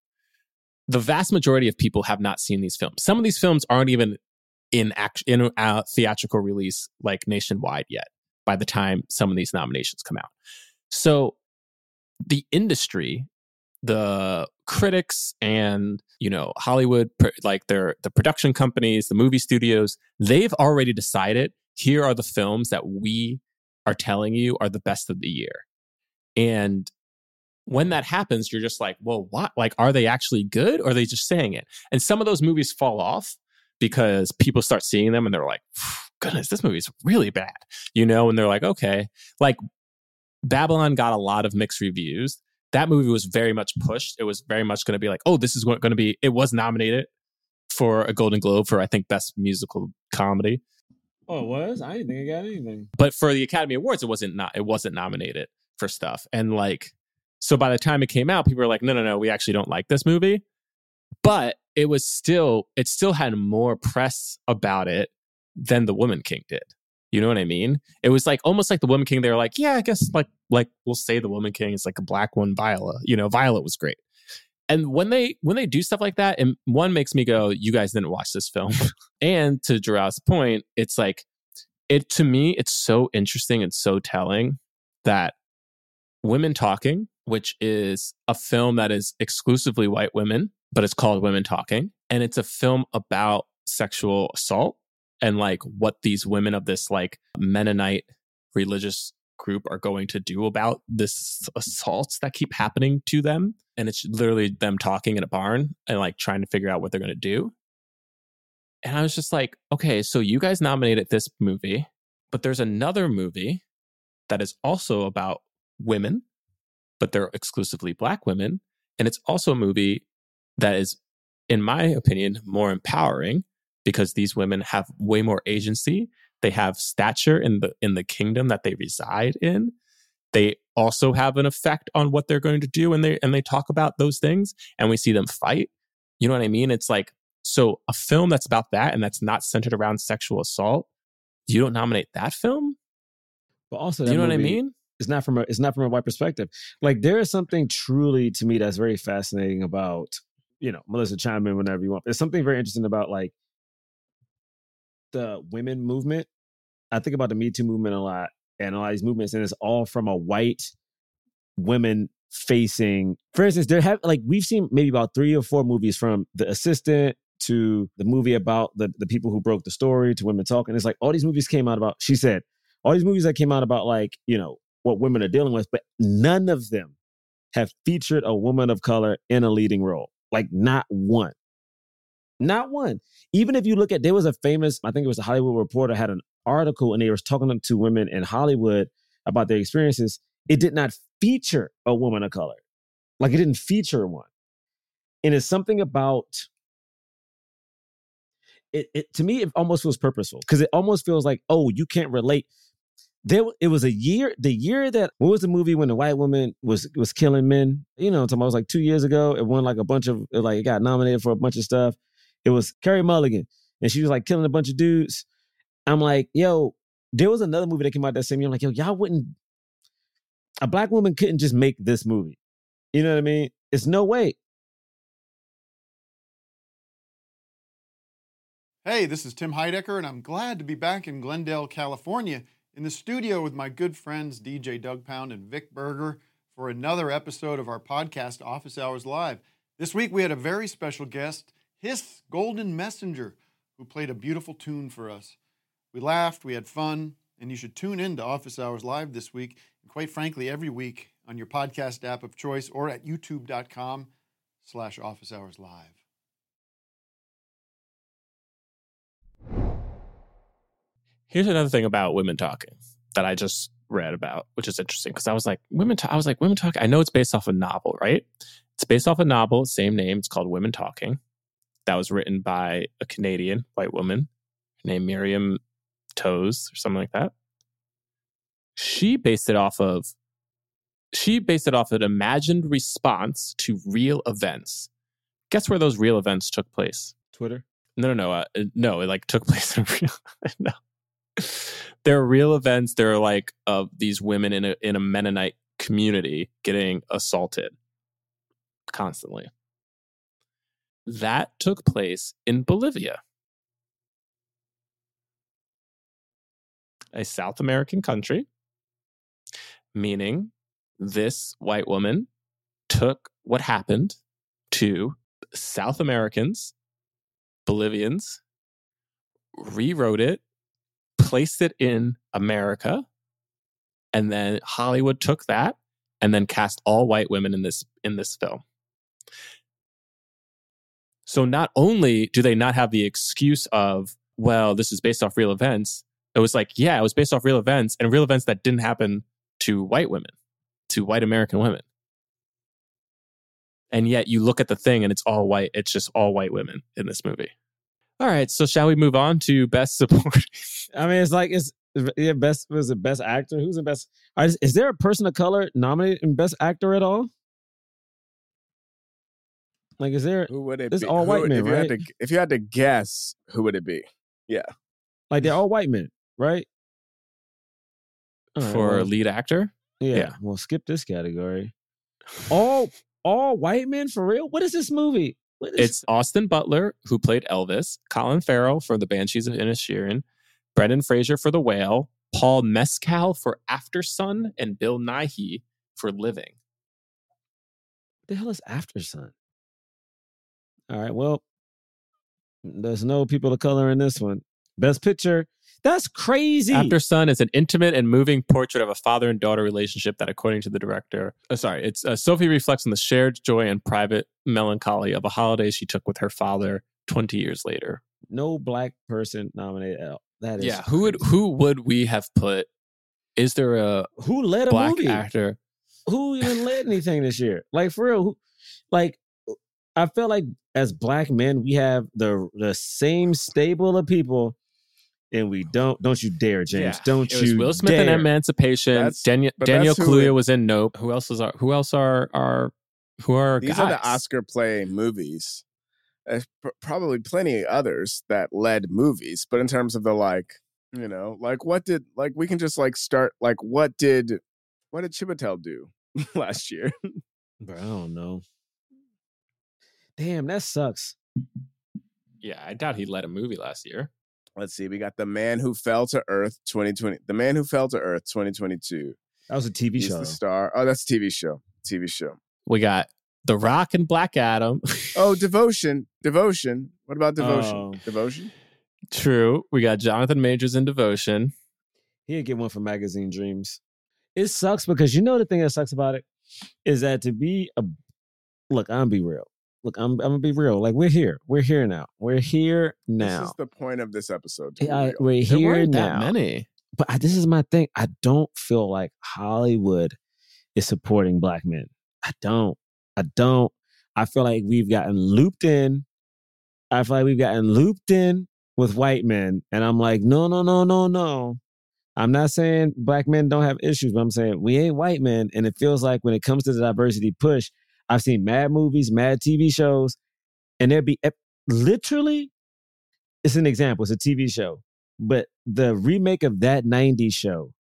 the vast majority of people have not seen these films. Some of these films aren't even in act in uh, theatrical release like nationwide yet. By the time some of these nominations come out, so the industry, the critics, and you know Hollywood, like their the production companies, the movie studios, they've already decided here are the films that we are telling you are the best of the year, and when that happens, you're just like, well, what? Like, are they actually good or are they just saying it? And some of those movies fall off because people start seeing them and they're like, goodness, this movie's really bad, you know? And they're like, okay. Like, Babylon got a lot of mixed reviews. That movie was very much pushed. It was very much going to be like, oh, this is going to be, it was nominated for a Golden Globe for, I think, Best Musical Comedy. Oh, it was? I didn't think I got anything. But for the Academy Awards, it wasn't not, it wasn't nominated for stuff. And like, so by the time it came out, people were like, no, no, no, we actually don't like this movie. But it was still, it still had more press about it than The Woman King did. You know what I mean? It was like almost like The Woman King. They were like, yeah, I guess like, like we'll say The Woman King is like a black one, Viola. You know, Violet was great. And when they when they do stuff like that, and one makes me go, you guys didn't watch this film. and to Jerah's point, it's like it to me, it's so interesting and so telling that Women Talking, which is a film that is exclusively white women, but it's called Women Talking. And it's a film about sexual assault and like what these women of this like Mennonite religious group are going to do about this assaults that keep happening to them. And it's literally them talking in a barn and like trying to figure out what they're going to do. And I was just like, okay, so you guys nominated this movie, but there's another movie that is also about women, but they're exclusively black women. And it's also a movie that is, in my opinion, more empowering because these women have way more agency. They have stature in the in the kingdom that they reside in. They also have an effect on what they're going to do and they and they talk about those things and we see them fight. You know what I mean? It's like so a film that's about that and that's not centered around sexual assault, you don't nominate that film? But also, Do you know what I mean? It's not from a it's not from a white perspective. Like there is something truly to me that's very fascinating about you know Melissa chime in whenever you want. There's something very interesting about like the women movement. I think about the Me Too movement a lot and a lot of these movements, and it's all from a white women facing. For instance, there have like we've seen maybe about three or four movies from The Assistant to the movie about the the people who broke the story to Women Talking. It's like all these movies came out about. She said all these movies that came out about like you know what women are dealing with, but none of them have featured a woman of color in a leading role. Like not one. Not one. Even if you look at, there was a famous, I think it was a Hollywood Reporter had an article and they were talking to women in Hollywood about their experiences. It did not feature a woman of color. Like it didn't feature one. And it's something about it, it to me, it almost feels purposeful because it almost feels like, oh, you can't relate. There, it was a year. The year that what was the movie when the white woman was was killing men? You know, it was like two years ago. It won like a bunch of like it got nominated for a bunch of stuff. It was Carey Mulligan, and she was like killing a bunch of dudes. I'm like, yo, there was another movie that came out that same year. I'm like, yo, y'all wouldn't. A black woman couldn't just make this movie. You know what I mean? It's no way. Hey, this is Tim Heidecker, and I'm glad to be back in Glendale, California, in the studio with my good friends DJ Doug Pound and Vic Berger for another episode of our podcast, Office Hours Live. This week we had a very special guest, Hiss Golden Messenger, who played a beautiful tune for us. We laughed, we had fun, and you should tune in to Office Hours Live this week, and quite frankly, every week on your podcast app of choice or at youtube.com slash office hours live. Here's another thing about women talking that I just read about, which is interesting because I was like, women. Ta- I was like, women talk. I know it's based off a novel, right? It's based off a novel, same name. It's called Women Talking. That was written by a Canadian white woman named Miriam Toes or something like that. She based it off of. She based it off an imagined response to real events. Guess where those real events took place? Twitter. No, no, no, uh, no. It like took place in real. no, there are real events. There are like of these women in a in a Mennonite community getting assaulted constantly. That took place in Bolivia, a South American country, meaning this white woman took what happened to South Americans, Bolivians, rewrote it, placed it in America, and then Hollywood took that and then cast all white women in this in this film. So not only do they not have the excuse of, well, this is based off real events, it was like, yeah, it was based off real events and real events that didn't happen to white women, to white American women. And yet you look at the thing and it's all white, it's just all white women in this movie. All right, so shall we move on to best supporting? I mean, it's like it's yeah. Best was the best actor. Who's the best? Is, is there a person of color nominated in best actor at all? Like, is there? Who would it It's be? all white would- men, if you had right? to, if you had to guess, who would it be? Yeah. Like they're all white men, right? All right, for well, lead actor? yeah, yeah. We'll skip this category. All all white men for real? What is this movie? What is, It's Austin Butler, who played Elvis, Colin Farrell for The Banshees of Inisherin, Brendan Fraser for The Whale, Paul Mescal for Aftersun, and Bill Nighy for Living. the hell is Aftersun? All right, well, there's no people of color in this one. Best picture. That's crazy. After Sun is an intimate and moving portrait of a father and daughter relationship that, according to the director, uh, sorry, it's uh, Sophie reflects on the shared joy and private melancholy of a holiday she took with her father 20 years later. no black person nominated. L. That is Yeah, who would who would we have put? Is there a who led a black movie? actor? Who even led anything this year? Like for real, who, like I felt like as black men we have the the same stable of people, and we don't. Don't you dare, James. Yeah, Don't it was you Will Smith dare. in Emancipation. That's- Daniel but Daniel Kaluuya was in Nope. Who else is our, Who else are are who are our These guys? are the Oscar play movies. There's pr- probably plenty others that led movies, but in terms of the like, you know, like what did like we can just like start like what did what did Chiwetel do last year? Bro, I don't know. Damn, that sucks. Yeah, I doubt he led a movie last year. Let's see, we got The Man Who Fell to Earth 2020. The Man Who Fell to Earth 2022. That was a TV He's show. the star. Oh, that's a TV show. TV show. We got The Rock and Black Adam. Oh, Devotion. Devotion. What about Devotion? Oh. Devotion? True. We got Jonathan Majors in Devotion. He'd get one for Magazine Dreams. It sucks because you know the thing that sucks about it is that to be a look, I'm gonna be real. Look, I'm I'm gonna be real. Like we're here. We're here now. We're here now. This now. is the point of this episode. to I- we're There here weren't now. that many. But I, this is my thing. I don't feel like Hollywood is supporting black men. I don't. I don't. I feel like we've gotten looped in. I feel like we've gotten looped in with white men. And I'm like, no, no, no, no, no. I'm not saying black men don't have issues, but I'm saying we ain't white men. And it feels like when it comes to the diversity push, I've seen mad movies, mad TV shows, and there'd be literally, it's an example, it's a TV show, but the remake of that 90s show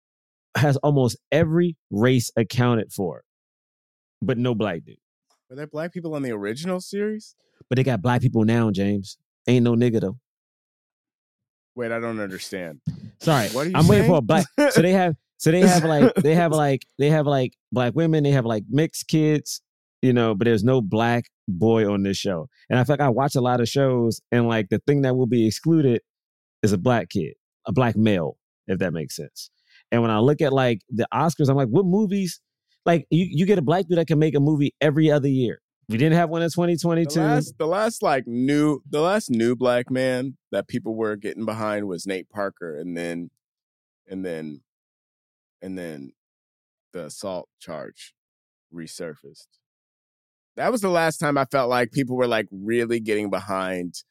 has almost every race accounted for, but no black dude. Were there black people on the original series? But they got black people now, James. Ain't no nigga though. Wait, I don't understand. Sorry, What are you I'm waiting for a saying? black. So they have, so they have like, they have like, they have like black women. They have like mixed kids, you know. But there's no black boy on this show. And I feel like I watch a lot of shows, and like the thing that will be excluded is a black kid, a black male, if that makes sense. And when I look at like the Oscars, I'm like, what movies? Like you, you get a black dude that can make a movie every other year. We didn't have one in The 2022. last, the last like new, the last new black man that people were getting behind was Nate Parker, and then, and then and then the assault charge resurfaced. That was the last time I felt like people were like really getting behind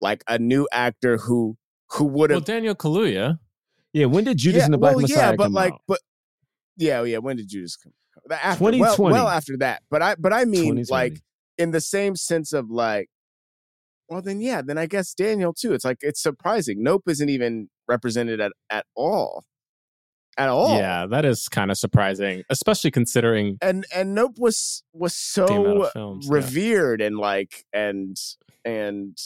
like a new actor who who would have. Well, have Daniel Kaluuya. Yeah, when did Judas yeah, and the Black well, Messiah yeah, but come like out? but yeah, yeah, when did Judas come? After, well, 2020. well after that. But I but I mean like in the same sense of like well then yeah, then I guess Daniel too. It's like it's surprising. Nope isn't even represented at at all. At all. Yeah, that is kind of surprising, especially considering and and Nope was was so films. yeah. revered and like and and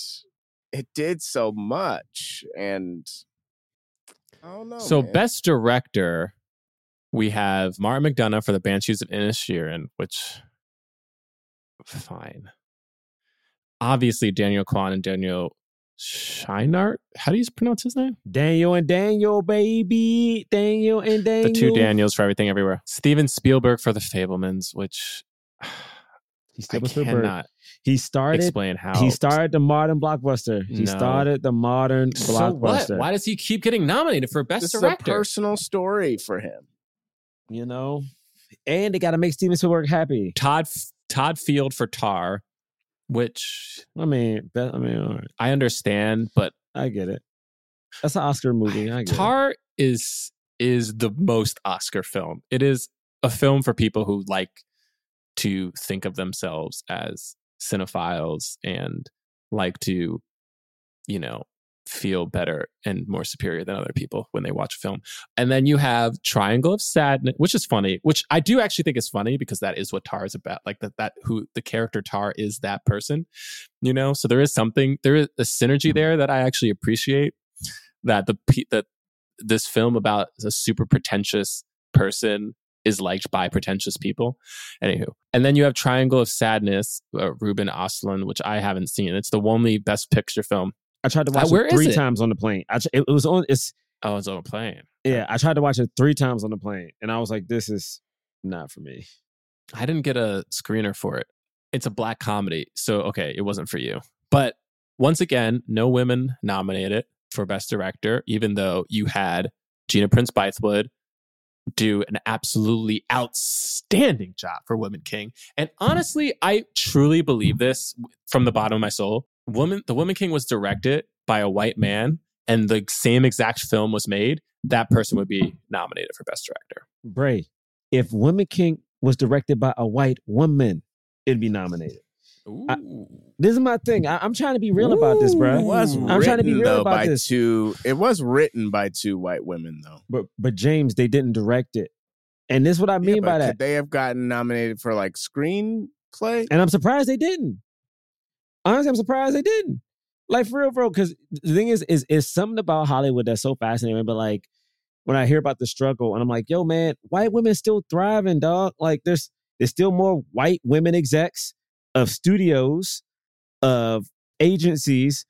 it did so much and I don't know. So, man. best director, we have Martin McDonagh for The Banshees of Inisherin, which fine. Obviously, Daniel Kwan and Daniel Scheinert. How do you pronounce his name? Daniel and Daniel, baby. Daniel and Daniel. The two Daniels for everything everywhere. Steven Spielberg for The Fabelmans, which He still Spielberg. cannot He started. explain how He started the modern blockbuster. He No. started the modern So blockbuster. what? Why does he keep getting nominated for best this is a director? personal story for him. You know, and they got to make Steven Spielberg happy. Todd Todd Field for Tar, which I mean, I mean, all right. I understand, but I get it. That's an Oscar movie. I get it. Tar is is the most Oscar film. It is a film for people who like to think of themselves as cinephiles and like to, you know, feel better and more superior than other people when they watch a film. And then you have Triangle of Sadness, which is funny, which I do actually think is funny because that is what Tar is about. Like that that who the character Tar is that person, you know? So there is something there is a synergy there that I actually appreciate that the that this film about a super pretentious person is liked by pretentious people. Anywho, and then you have Triangle of Sadness, uh, Ruben Ostlund, which I haven't seen. It's the only Best Picture film. I tried to Uh, watch where it three it? times on the plane. I tr- it was on. It's Oh, it's on a plane. yeah. I tried to watch it three times on the plane, and I was like, "This is not for me." I didn't get a screener for it. It's a black comedy, so okay, it wasn't for you. But once again, no women nominated for Best Director, even though you had Gina Prince Bythewood do an absolutely outstanding job for Women King. And honestly, I truly believe this from the bottom of my soul. Woman, the Woman King was directed by a white man, and the same exact film was made. That person would be nominated for Best Director. Bray, if Woman King was directed by a white woman, it'd be nominated. I- This is my thing. I, am trying to be real about this, It bro. was I'm trying to be written, real though, about by this. two. It was written by two white women though. But but James, they didn't direct it, and this is what I mean Yeah, by but that. They have gotten nominated for like screenplay? And I'm surprised they didn't. Honestly, I'm surprised they didn't. Like for real, bro. Because the thing is, is is something about Hollywood that's so fascinating. But like when I hear about the struggle, and I'm like, yo, man, white women still thriving, dog. Like there's there's still more white women execs of studios, of agencies,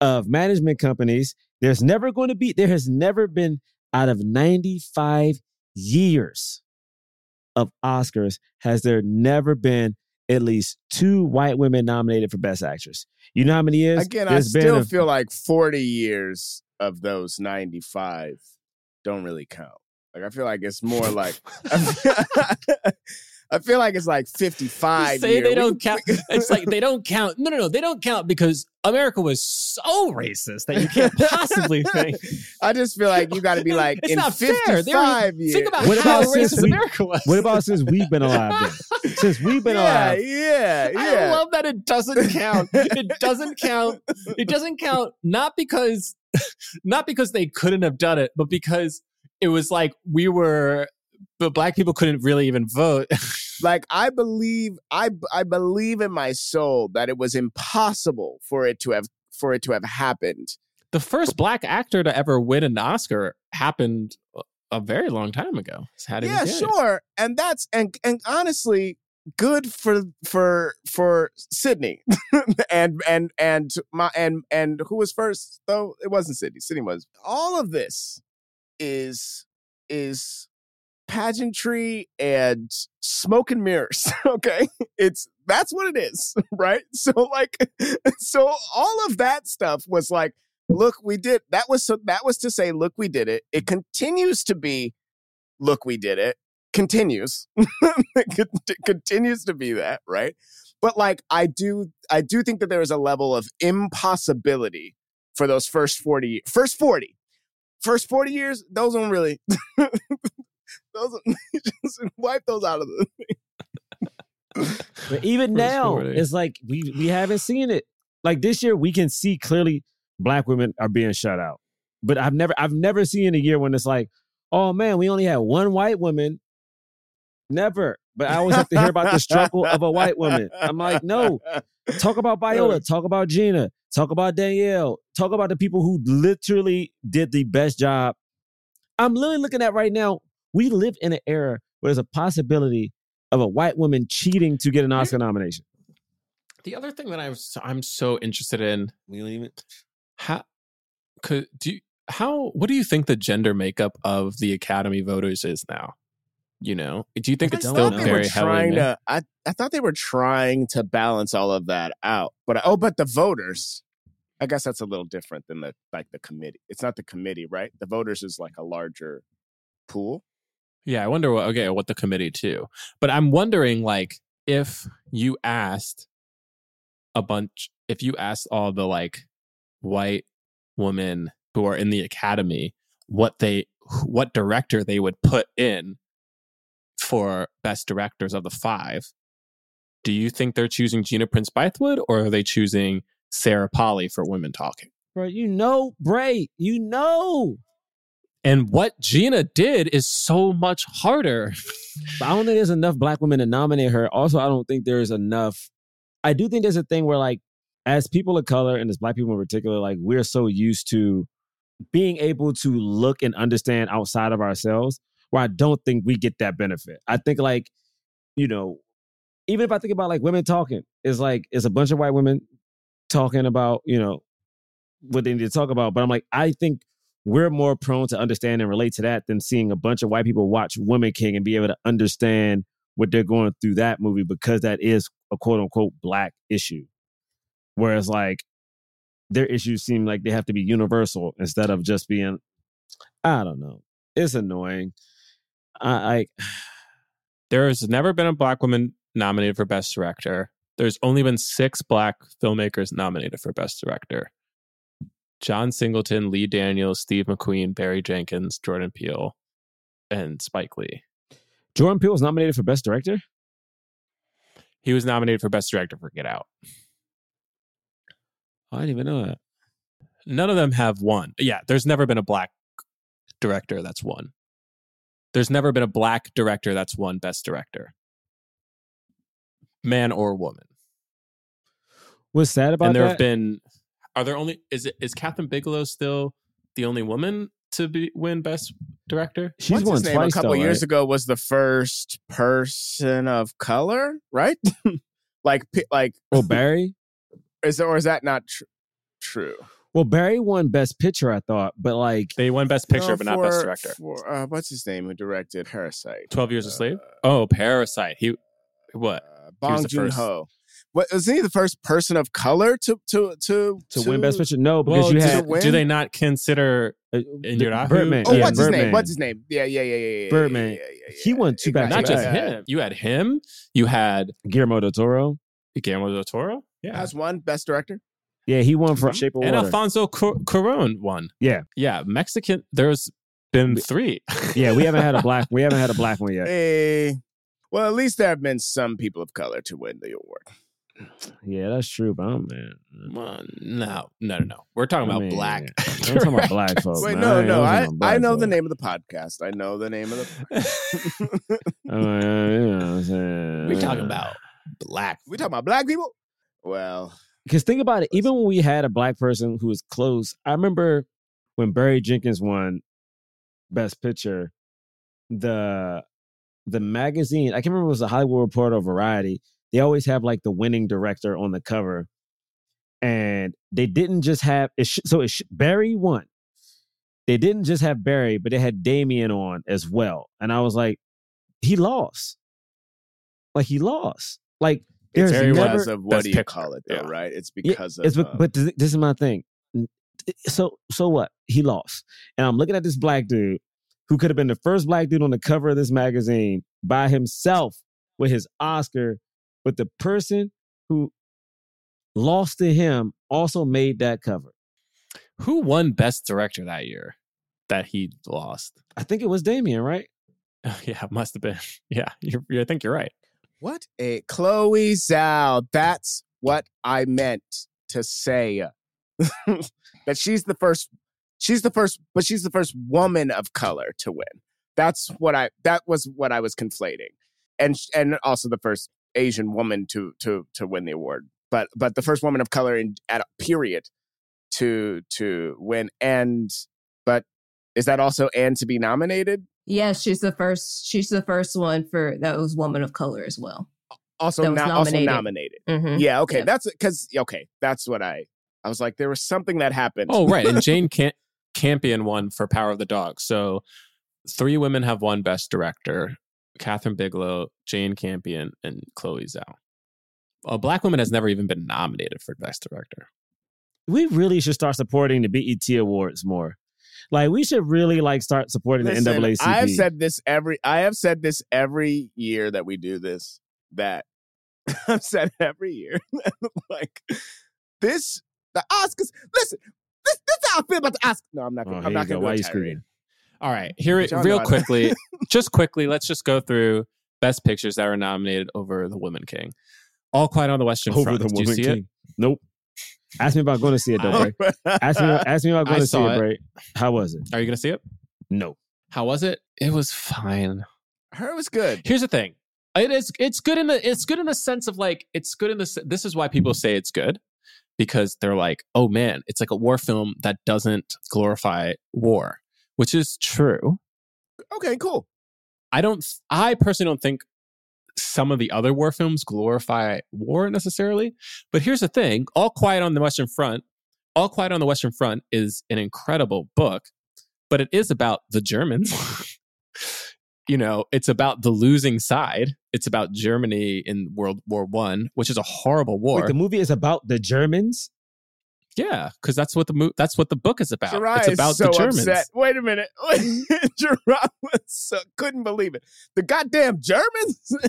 of management companies. There's never going to be. There has never been out of 95 years of Oscars has there never been at least two white women nominated for Best Actress. You know how many years? Again, I still a- feel like 40 years of those 95 don't really count. Like I feel like it's more like I feel like it's like 55 say year. they We- don't count. It's like they don't count. No, no, no. They don't count because America was so racist that you can't possibly think. I just feel like you got to be like It's in not fair. 55 They were- years. Think about What how about since racist we- America was. What about since we've been alive? Then? Since we've been yeah, alive, yeah, yeah. I love that it doesn't count. It doesn't count. It doesn't count not because not because they couldn't have done it, but because it was like we were but black people couldn't really even vote. like I believe I I believe in my soul that it was impossible for it to have for it to have happened. the first black actor to ever win an Oscar happened a very long time ago. Yeah, sure. And that's and and honestly good for for for Sydney. and and and my and and who was first though? It wasn't Sydney. Sydney was. All of this is is pageantry and smoke and mirrors okay? It's that's what it is right? So like so all of that stuff was like look we did that was so that was to say look we did it. It continues to be look, we did it, continues, it continues to be that, right? But like, I do, I do think that there is a level of impossibility for those first 40, first 40, first 40 years, those don't really, those, just wipe those out of the But even First now, 40. Eh? it's like we we haven't seen it. Like this year, we can see clearly black women are being shut out. But I've never I've never seen a year when it's like, oh man, we only had one white woman. Never. But I always have to hear about the struggle of a white woman. I'm like, no. Talk about Viola. Talk about Gina. Talk about Danielle. Talk about the people who literally did the best job. I'm literally looking at right now. We live in an era where there's a possibility of a white woman cheating to get an Oscar nomination. The other thing that I'm so, I'm so interested in We don't even. how could do you, how what do you think the gender makeup of the Academy voters is now? You know, do you think I it's still they were very heavily? trying ma- to. I I thought they were trying to balance all of that out, but oh, but the voters. I guess that's a little different than the like the committee. It's not the committee, right? The voters is like a larger pool. Yeah, I wonder what okay, what the committee too. But I'm wondering like if you asked a bunch if you asked all the like white women who are in the academy what they what director they would put in for best directors of the five, do you think they're choosing Gina Prince Bythewood or are they choosing Sarah Polley for women talking? Bro, you know, Bray, you know. And what Gina did is so much harder. I don't think there's enough black women to nominate her. Also, I don't think there's enough. I do think there's a thing where, like, as people of color and as black people in particular, like, we're so used to being able to look and understand outside of ourselves, where I don't think we get that benefit. I think, like, you know, even if I think about like women talking, it's like it's a bunch of white women talking about, you know, what they need to talk about. But I'm like, I think we're more prone to understand and relate to that than seeing a bunch of white people watch Woman King and be able to understand what they're going through that movie because that is a quote unquote black issue. Whereas like their issues seem like they have to be universal instead of just being I don't know. It's annoying. I, I There has never been a black woman nominated for best director. There's only been six black filmmakers nominated for best director. John Singleton, Lee Daniels, Steve McQueen, Barry Jenkins, Jordan Peele, and Spike Lee. Jordan Peele was nominated for Best Director. He was nominated for best director for Get Out. I didn't even know that. None of them have won. Yeah, there's never been a black director that's won. There's never been a black director that's won best director. Man or woman. What's sad about and there that? have been are there only is it is Kathryn Bigelow still the only woman to be win best director? She's What's won his name? twice a couple though, years right? ago was the first person of color, right? like, like Well, Barry. is or is that not tr- true? Well, Barry won Best Picture, I thought, but like They won best picture, No, but not best director. For, uh, what's his name? Who directed Parasite? 12 Years a Slave? Uh, Oh, Parasite. He what? uh, He was Bong the Joon first. Ho. What was he the first person of color to to to to, win Best Picture. No, because Well, you had do they not consider uh, in the- your Birdman. Oh, yeah, what's his name? What's his name? Yeah, yeah, yeah, yeah, yeah. Birdman. Yeah, yeah, yeah, He won two back not just back. him? You had him. You had Guillermo del Toro. Guillermo del Toro. Yeah. Has one best director. Yeah, he won for Mhm. Shape of Water. and Alfonso Cor- Cuarón won. Yeah. Yeah. Mexican. There's been three. yeah, we haven't had a black. We haven't had a black one yet. Hey, well, at least there have been some people of color to win the award. Yeah, that's true. But oh, man, uh Well, no, no, no, no. We're talking I about mean, black. I'm talking about black folks. Wait, man. no, no, talking I, I know the name of the podcast. I know the name of the. I mean, you know what I'm saying? We're talking about black. we talking about black people. Well, Because think about it, even when we had a black person who was close, I remember when Barry Jenkins won Best Picture, the the magazine, I can't remember if it was the Hollywood Reporter or Variety, they always have like the winning director on the cover. And they didn't just have it sh- so it sh- Barry won. They didn't just have Barry, but they had Damien on as well. And I was like, he lost. Like he lost. Like it's there's very never, because of what do you picture, call it, though, yeah. right? It's yeah, because it's of. be- uh, but th- this is my thing. So so what? He lost, and I'm looking at this black dude, who could have been the first black dude on the cover of this magazine by himself with his Oscar, but the person who lost to him also made that cover. Who won Best Director that year that he lost? I think it was Damien, right? yeah, it must have been. Yeah, you're, you're, I think you're right. What a Chloe Zhao. That's what I meant to say. that she's the first she's the first but she's the first woman of color to win. That's what I that was what I was conflating. And and also the first Asian woman to to to win the award. But but the first woman of color in at a period to to win and but is that also and to be nominated? Yes, she's the first. She's the first one for that was woman of color as well. Also, That was also nominated. nominated. Mhm. Yeah, okay. Yeah. That's because okay, that's what I I was like, there was something that happened. Oh, right. And Jane Cam- Campion won for Power of the Dog. So three women have won Best Director Kathryn Bigelow, Jane Campion, and Chloe Zhao. A black woman has never even been nominated for Best Director. We really should start supporting the BET Awards more. Like we should really like start supporting Listen, the NAACP. I have said this every I have said this every year that we do this. That I've said every year. like this the Oscars. Listen, this this is how I feel about the Oscars. No, I'm not Oh, gonna here I'm you not go. gonna Why do you a tirade. screaming? All right. Here, y'all real quickly, just quickly, let's just go through Best Pictures that were nominated over The Woman King. All Quiet on the Western Over Front. the Did you Woman see King. Nope. Ask me about going to see it though, I- Bray. Ask me, ask me about I going to see it, it. Bray. How was it? it? Are you going to see it? No. How was it? It was fine. Her was good. Here's the thing. It is. It's good in the. It's good in the sense of like. It's good in the. This is why people mm-hmm. say it's good, because they're like, oh man, it's like a war film that doesn't glorify war, which is true. Okay, cool. I don't. I personally don't think some of the other war films glorify war necessarily. But here's the thing: All Quiet on the Western Front. All Quiet on the Western Front is an incredible book, but it is about the Germans. you know, it's about the losing side. It's about Germany in World War One, which is a horrible war. Wait, the movie is about the Germans. Yeah, because that's what the mo- that's what the book is about. Jerah it's is about so the Germans. upset. Wait a minute. Jerah was so, couldn't believe it. The goddamn Germans.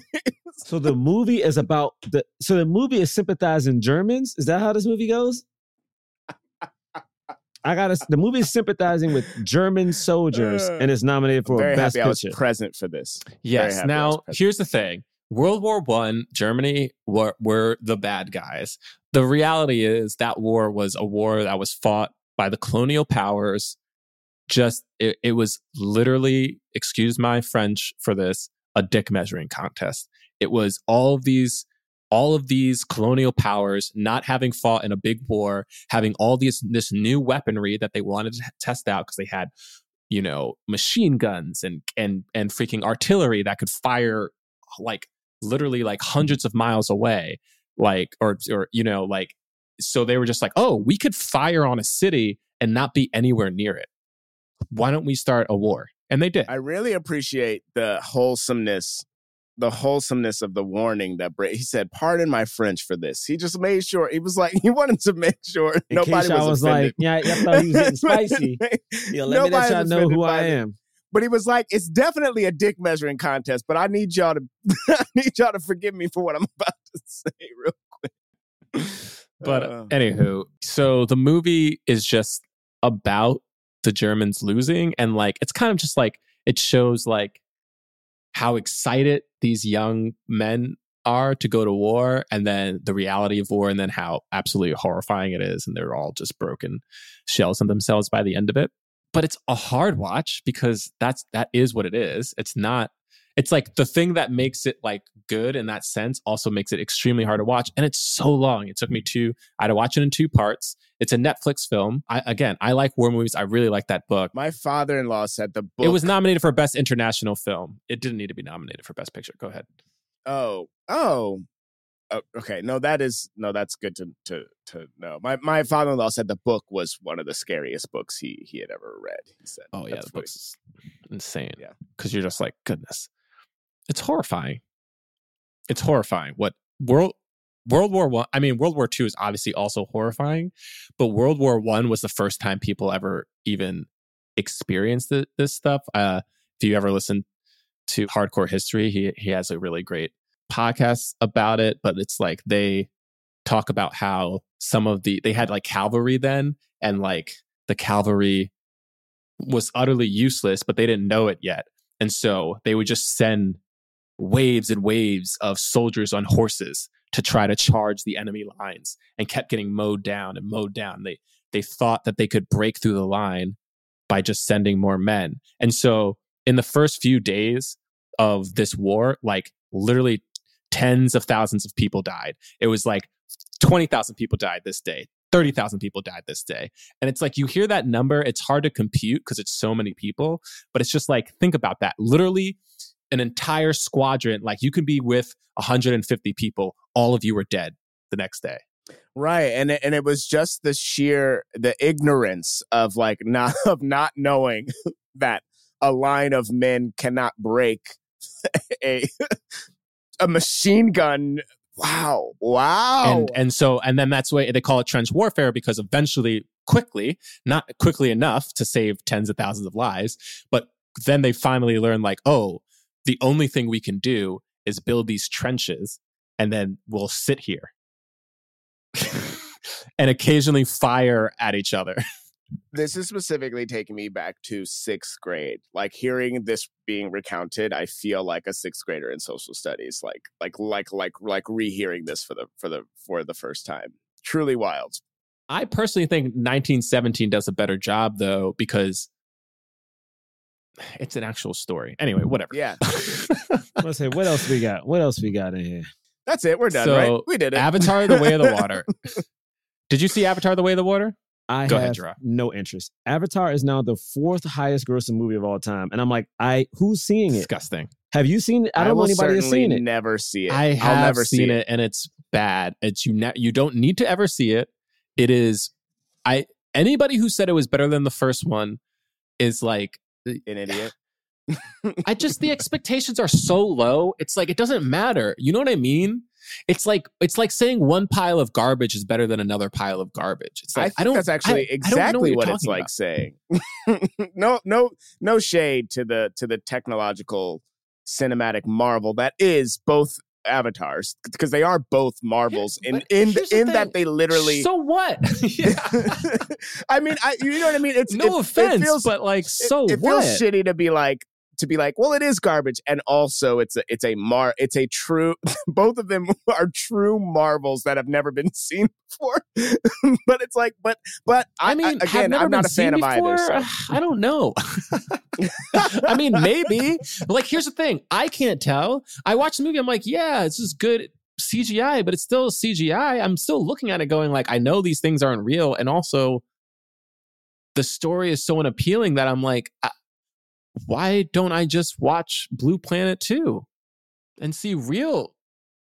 So the movie is about the. So the movie is sympathizing Germans. Is that how this movie goes? I gotta. The movie is sympathizing with German soldiers Uh, and is nominated for I'm very best happy I was present for this. Yes. happy I was Now, here's the thing: World War One, Germany were were the bad guys. The reality is that war was a war that was fought by the colonial powers. Just it, it was literally, excuse my French for this, a dick measuring contest. It was all of these all of these colonial powers not having fought in a big war, having all these this new weaponry that they wanted to test out because they had you know machine guns and and and freaking artillery that could fire like literally like hundreds of miles away like or or you know like so they were just like oh we could fire on a city and not be anywhere near it why don't we start a war and they did I really appreciate the wholesomeness, the wholesomeness of the warning that Bray. He said, "Pardon my French for this." He just made sure he was like he wanted to make sure In nobody case y'all was, was like, offended. yeah, y'all thought he was getting spicy. Yeah, let me let y'all know who I this. am. But he was like, "It's definitely a dick measuring contest." But I need y'all to, I need y'all to forgive me for what I'm about to say, real quick. But Uh, anywho, so the movie is just about the Germans losing, and like it's kind of just like it shows like how excited these young men are to go to war, and then the reality of war, and then how absolutely horrifying it is, and they're all just broken shells of themselves by the end of it. But it's a hard watch because that's that is what it is. It's not it's like the thing that makes it like good in that sense also makes it extremely hard to watch and it's so long it took me two i had to watch it in two parts it's a netflix film I, again i like war movies i really like that book my father-in-law said the book. it was nominated for best international film it didn't need to be nominated for best picture go ahead Oh, oh, Oh, okay. No, that is no. That's good to to to know. My my father in law said the book was one of the scariest books he he had ever read. He said, oh yeah the book's insane Yeah. because you're just like goodness it's horrifying it's horrifying what world World War One. I, mean, World War Two is obviously also horrifying, but World War One was the first time people ever even experienced th- this stuff. Uh, if you ever listen to Hardcore History, he he has a really great podcast about it. But it's like they talk about how some of the they had like cavalry then, and like the cavalry was utterly useless, but they didn't know it yet, and so they would just send waves and waves of soldiers on horses to try to charge the enemy lines and kept getting mowed down and mowed down. They they thought that they could break through the line by just sending more men. And so in the first few days of this war, like literally tens of thousands of people died. It was like 20,000 people died this day. 30,000 people died this day. And it's like you hear that number, it's hard to compute because it's so many people, but it's just like think about that. Literally an entire squadron, like you can be with 150 people, all of you are dead the next day. Right, and it, and it was just the sheer the ignorance of like not of not knowing that a line of men cannot break a a machine gun. Wow, wow, and and so and then that's why they call it trench warfare because eventually quickly not quickly enough to save tens of thousands of lives but then they finally learn like oh the only thing we can do is build these trenches and then we'll sit here and occasionally fire at each other this is specifically taking me back to sixth grade. Like hearing this being recounted, I feel like a sixth grader in social studies. Like like like like like rehearing this for the for the for the first time. Truly wild. I personally think 1917 does a better job though because it's an actual story. Anyway, whatever. Yeah. Let's say what else we got? What else we got in here? That's it. We're done, so, right? We did it. Avatar: The Way of the Water. Did you see Avatar: The Way of the Water? I Go have ahead, Jerah. no interest. Avatar is now the fourth highest grossing movie of all time, and I'm like, I who's seeing it? Disgusting. Have you seen it? I don't know will anybody has seen it. Never see it. I I'll have never seen see it, and it's bad. It's you. Ne- you don't need to ever see it. It is. I anybody who said it was better than the first one is like An idiot. I just the expectations are so low. It's like it doesn't matter. You know what I mean? It's like it's like saying one pile of garbage is better than another pile of garbage. It's I like think I, don't. that's actually I- I exactly you're what, it's like about. saying. no, no, no shade to the to the technological cinematic marvel that is both avatars because they are both marvels in but in the in that they literally. So what? Yeah. I mean, I you know what I mean. It's no it, offense, It feels, but like, so it, it what? feels shitty to be like to be like, well, it is garbage, and also it's a it's a mar it's a true. both of them are true marvels that have never been seen before. but it's like, but but I, I mean, have again, I'm not a fan of seen either. So. I don't know. I mean, maybe. Like, here's the thing: I can't tell. I watched the movie. I'm like, yeah, this is good CGI, but it's still CGI. I'm still looking at it, going like, I know these things aren't real, and also the story is so unappealing that I'm like, I- why don't I just watch Blue Planet 2 and see real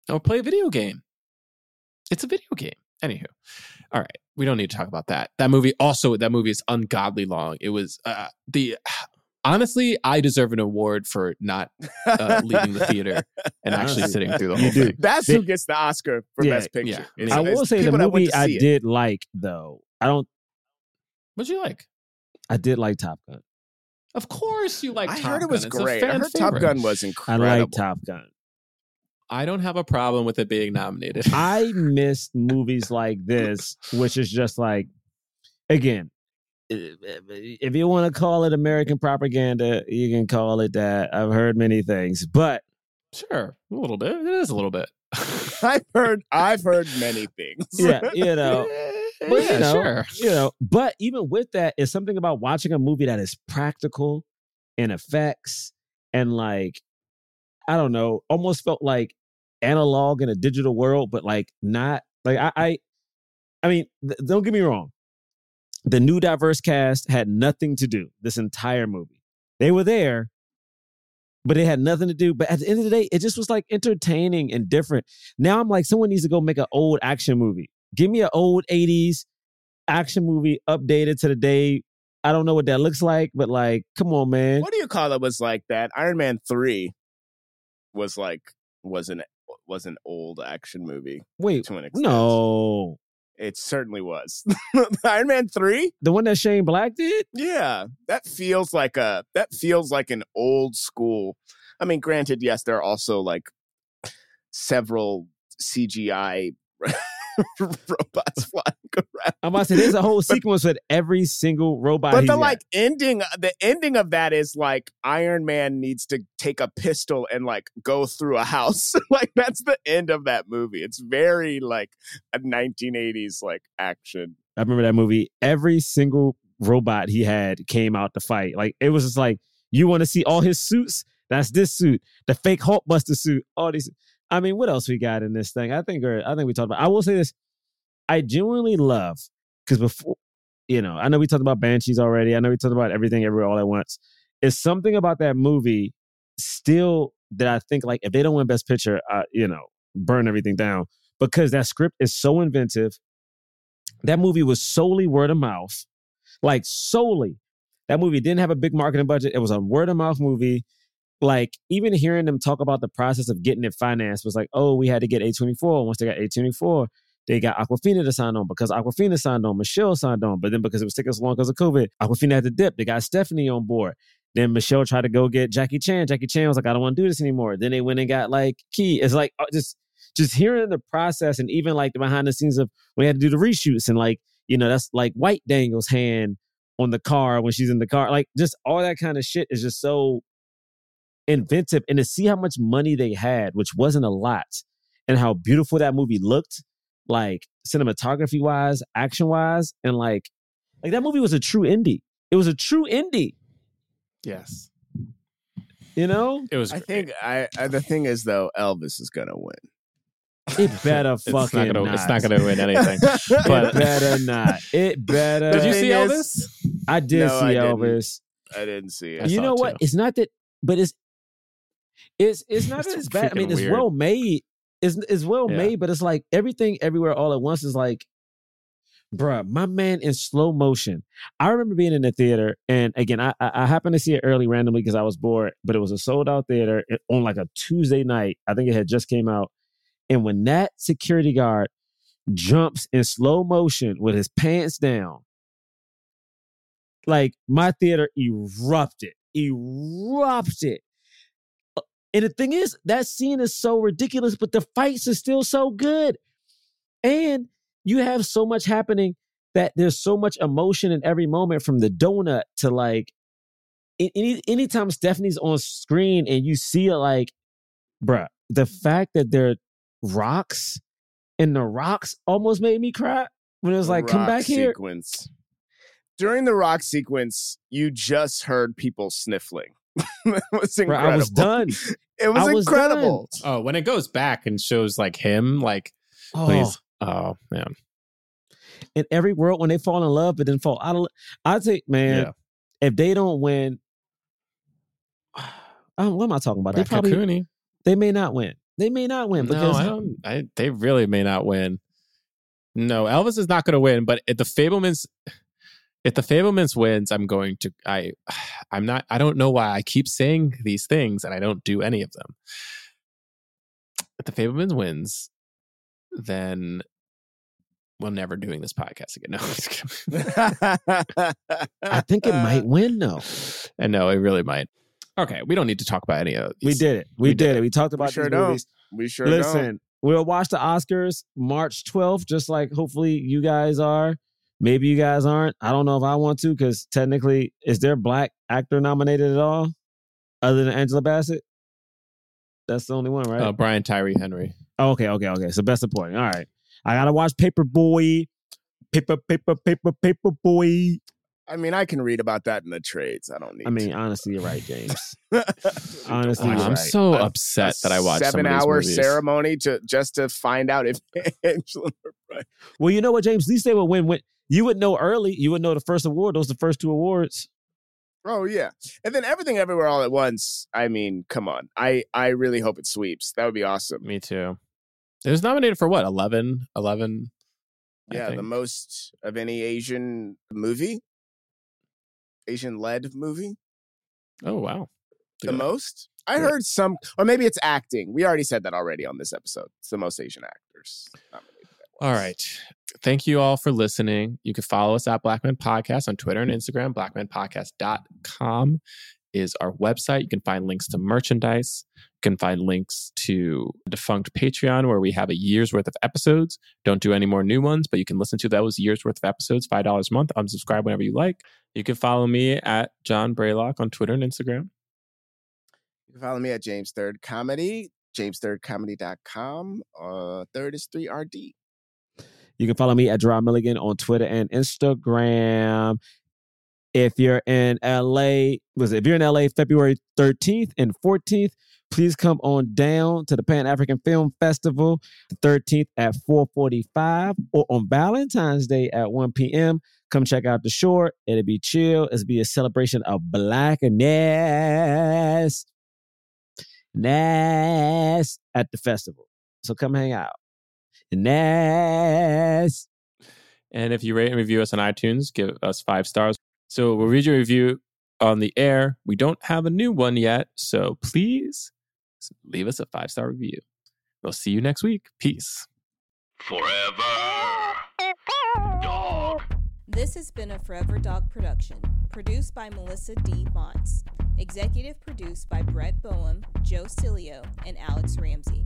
or play a video game? It's a video game. Anywho, all right, we don't need to talk about that. That movie also that movie is ungodly long. It was uh, the honestly, I deserve an award for not uh, leaving the theater and actually sitting through the whole thing. That's who gets the Oscar for Yeah, Best Picture. yeah. is- I is will say the people that went movie I see it. did like though. I don't. What'd you like? I did like Top Gun. Of course, you like. I Top heard it was Gun. It's great. I fan heard Top. Gun was incredible. I like Top Gun. I don't have a problem with it being nominated. I miss movies like this, which is just like, again, if you want to call it American propaganda, you can call it that. I've heard many things, but sure, a little bit. It is a little bit. I've heard I've heard many things. yeah, you know, but yeah, you know, sure. you know, but even with that, it's something about watching a movie that is practical and effects and like, I don't know, almost felt like analog in a digital world, but like not like I, I, I mean, th- don't get me wrong. The new diverse cast had nothing to do this entire movie. They were there, but it had nothing to do. But at the end of the day, it just was like entertaining and different. Now I'm like, someone needs to go make an old action movie. Give me an old 80s action movie updated to the day. I don't know what that looks like, but like, come on, man. What do you call it? Was like that? Iron Man three was like was an was an old action movie Wait, to an extent. no. It certainly was. Iron Man 3? The one that Shane Black did? Yeah. That feels like a that feels like an old school. I mean, granted, yes, there are also like several CGI robots flying around. I'm about to say there's a whole sequence with every single robot. But the got. like ending, the ending of that is like Iron Man needs to take a pistol and like go through a house. like that's the end of that movie. It's very like a 1980s like action. I remember that movie. Every single robot he had came out to fight. Like it was just like you want to see all his suits. That's this suit, the fake Hulkbuster suit. All these. I mean, what else we got in this thing? I think. Or I think we talked about. I will say this. I genuinely love because before, you know, I know we talked about Banshees already. I know we talked about everything, everywhere, all at once. It's something about that movie still that I think like if they don't win Best Picture, uh, you know, burn everything down because that script is so inventive. That movie was solely word of mouth, like solely. That movie didn't have a big marketing budget. It was a word of mouth movie. Like even hearing them talk about the process of getting it financed was like, oh, we had to get A24. Once they got A24, they got Awkwafina to sign on because Awkwafina signed on, Michelle signed on, but then because it was taking so long because of COVID, Awkwafina had to dip. They got Stephanie on board. Then Michelle tried to go get Jackie Chan. Jackie Chan was like, I don't want to do this anymore. Then they went and got like Ke. It's like uh, just just hearing the process and even like the behind the scenes of when they had to do the reshoots and like you know that's like White Daniel's hand on the car when she's in the car. Like just all that kind of shit is just so inventive. And to see how much money they had, which wasn't a lot, and how beautiful that movie looked, like cinematography wise, action wise, and like like that movie was a true indie. It was a true indie. Yes. You know, It was. I think I, I the thing is though, Elvis is gonna win. it better it's fucking not gonna. not. It's not gonna win anything. It but better not. It better. did you see Elvis? I did No, see I didn't. Elvis. I didn't see it. you know what? too. It's not that, but it's it's it's not It's as bad. I mean, it's weird. well made. It's it's well Yeah. made, but it's like everything everywhere all at once is like, bruh, my man in slow motion. I remember being in the theater, and again, I I, I happened to see it early randomly because I was bored, but it was a sold out theater on like a Tuesday night. I think it had just came out, and when that security guard jumps in slow motion with his pants down like my theater erupted, erupted. And the thing is, that scene is so ridiculous, but the fights are still so good. And you have so much happening that there's so much emotion in every moment from the donut to like any anytime Stephanie's on screen and you see it like, bruh, the fact that they're rocks and the rocks almost made me cry when it was like, come back here. During the rock sequence, you just heard people sniffling. it was Bruh, incredible. I was done. It was, was incredible. Oh, when it goes back and shows like him, like Oh. please. Oh man. in every world when they fall in love but then fall out of I think, man, Yeah. if they don't win, um, what am I talking about? They probably Raccacoonie. they may not win. They may not win No, because I don't. I, they really may not win. No, Elvis is not going to win. But if the Fabelmans, if the Fabelmans wins, I'm going to. I, I'm not. I don't know why I keep saying these things and I don't do any of them. If the Fabelmans wins, then we're never doing this podcast again. No, I'm just. I think it might win though. and no, it really might. Okay, we don't need to talk about any of We did it. We, We did, did it. We talked about sure these don't. movies. we sure Listen, don't. we'll watch the Oscars March 12th, just like hopefully you guys are. Maybe you guys aren't. I don't know if I want to, because technically, is there a black actor nominated at all other than Angela Bassett? That's the only one, right? Uh, Brian Tyree Henry. Oh, okay, okay, okay. So best supporting. All right. I gotta watch Paperboy. Paper, paper, paper, paper boy. I mean, I can read about that in the trades. I don't need. I mean, to. honestly, you're right, James. honestly, honestly, I'm right. so A- upset that I watched some of these seven-hour ceremony to just to find out if Angela. Right. Well, you know what, James? At least they would win. When you would know early, you would know the first award. Those the first two awards. Oh yeah, and then everything everywhere all at once. I mean, come on. I I really hope it sweeps. That would be awesome. Me too. It was nominated for what? 11? 11? I Yeah, the most of any Asian movie, Asian led movie. Oh, wow. The Good. most. I Good. heard some, or maybe it's acting. We already said that already on this episode. It's the most Asian actors nominated. All right. Thank you all for listening. You can follow us at Black Men Podcast on Twitter and Instagram. BlackmenPodcast.com is our website. You can find links to merchandise. You can find links to defunct Patreon, where we have a year's worth of episodes. Don't do any more new ones, but you can listen to those year's worth of episodes, $5 a month. Unsubscribe whenever you like. You can follow me at John Braylock on Twitter and Instagram. You can follow me at James Third Comedy, jamesthirdcomedy.com. Uh, third is 3RD. You can follow me at Jerah Milligan on Twitter and Instagram. If you're in LA, was it, if you're in LA February 13th and 14th, please come on down to the Pan African Film Festival, the 13th at 4:45, or on Valentine's Day at 1 p.m. Come check out the short. It'll be chill. It'll be a celebration of blackness, ness at the festival. So come hang out. Ness. And if you rate and review us on iTunes, give us five stars. So we'll read your review on the air. We don't have a new one yet. So please leave us a five star review. We'll see you next week. Peace. Forever. Dog. This has been a Forever Dog production, produced by Melisa D. Monts, executive produced by Brett Boham, Joe Cilio, and Alex Ramsey.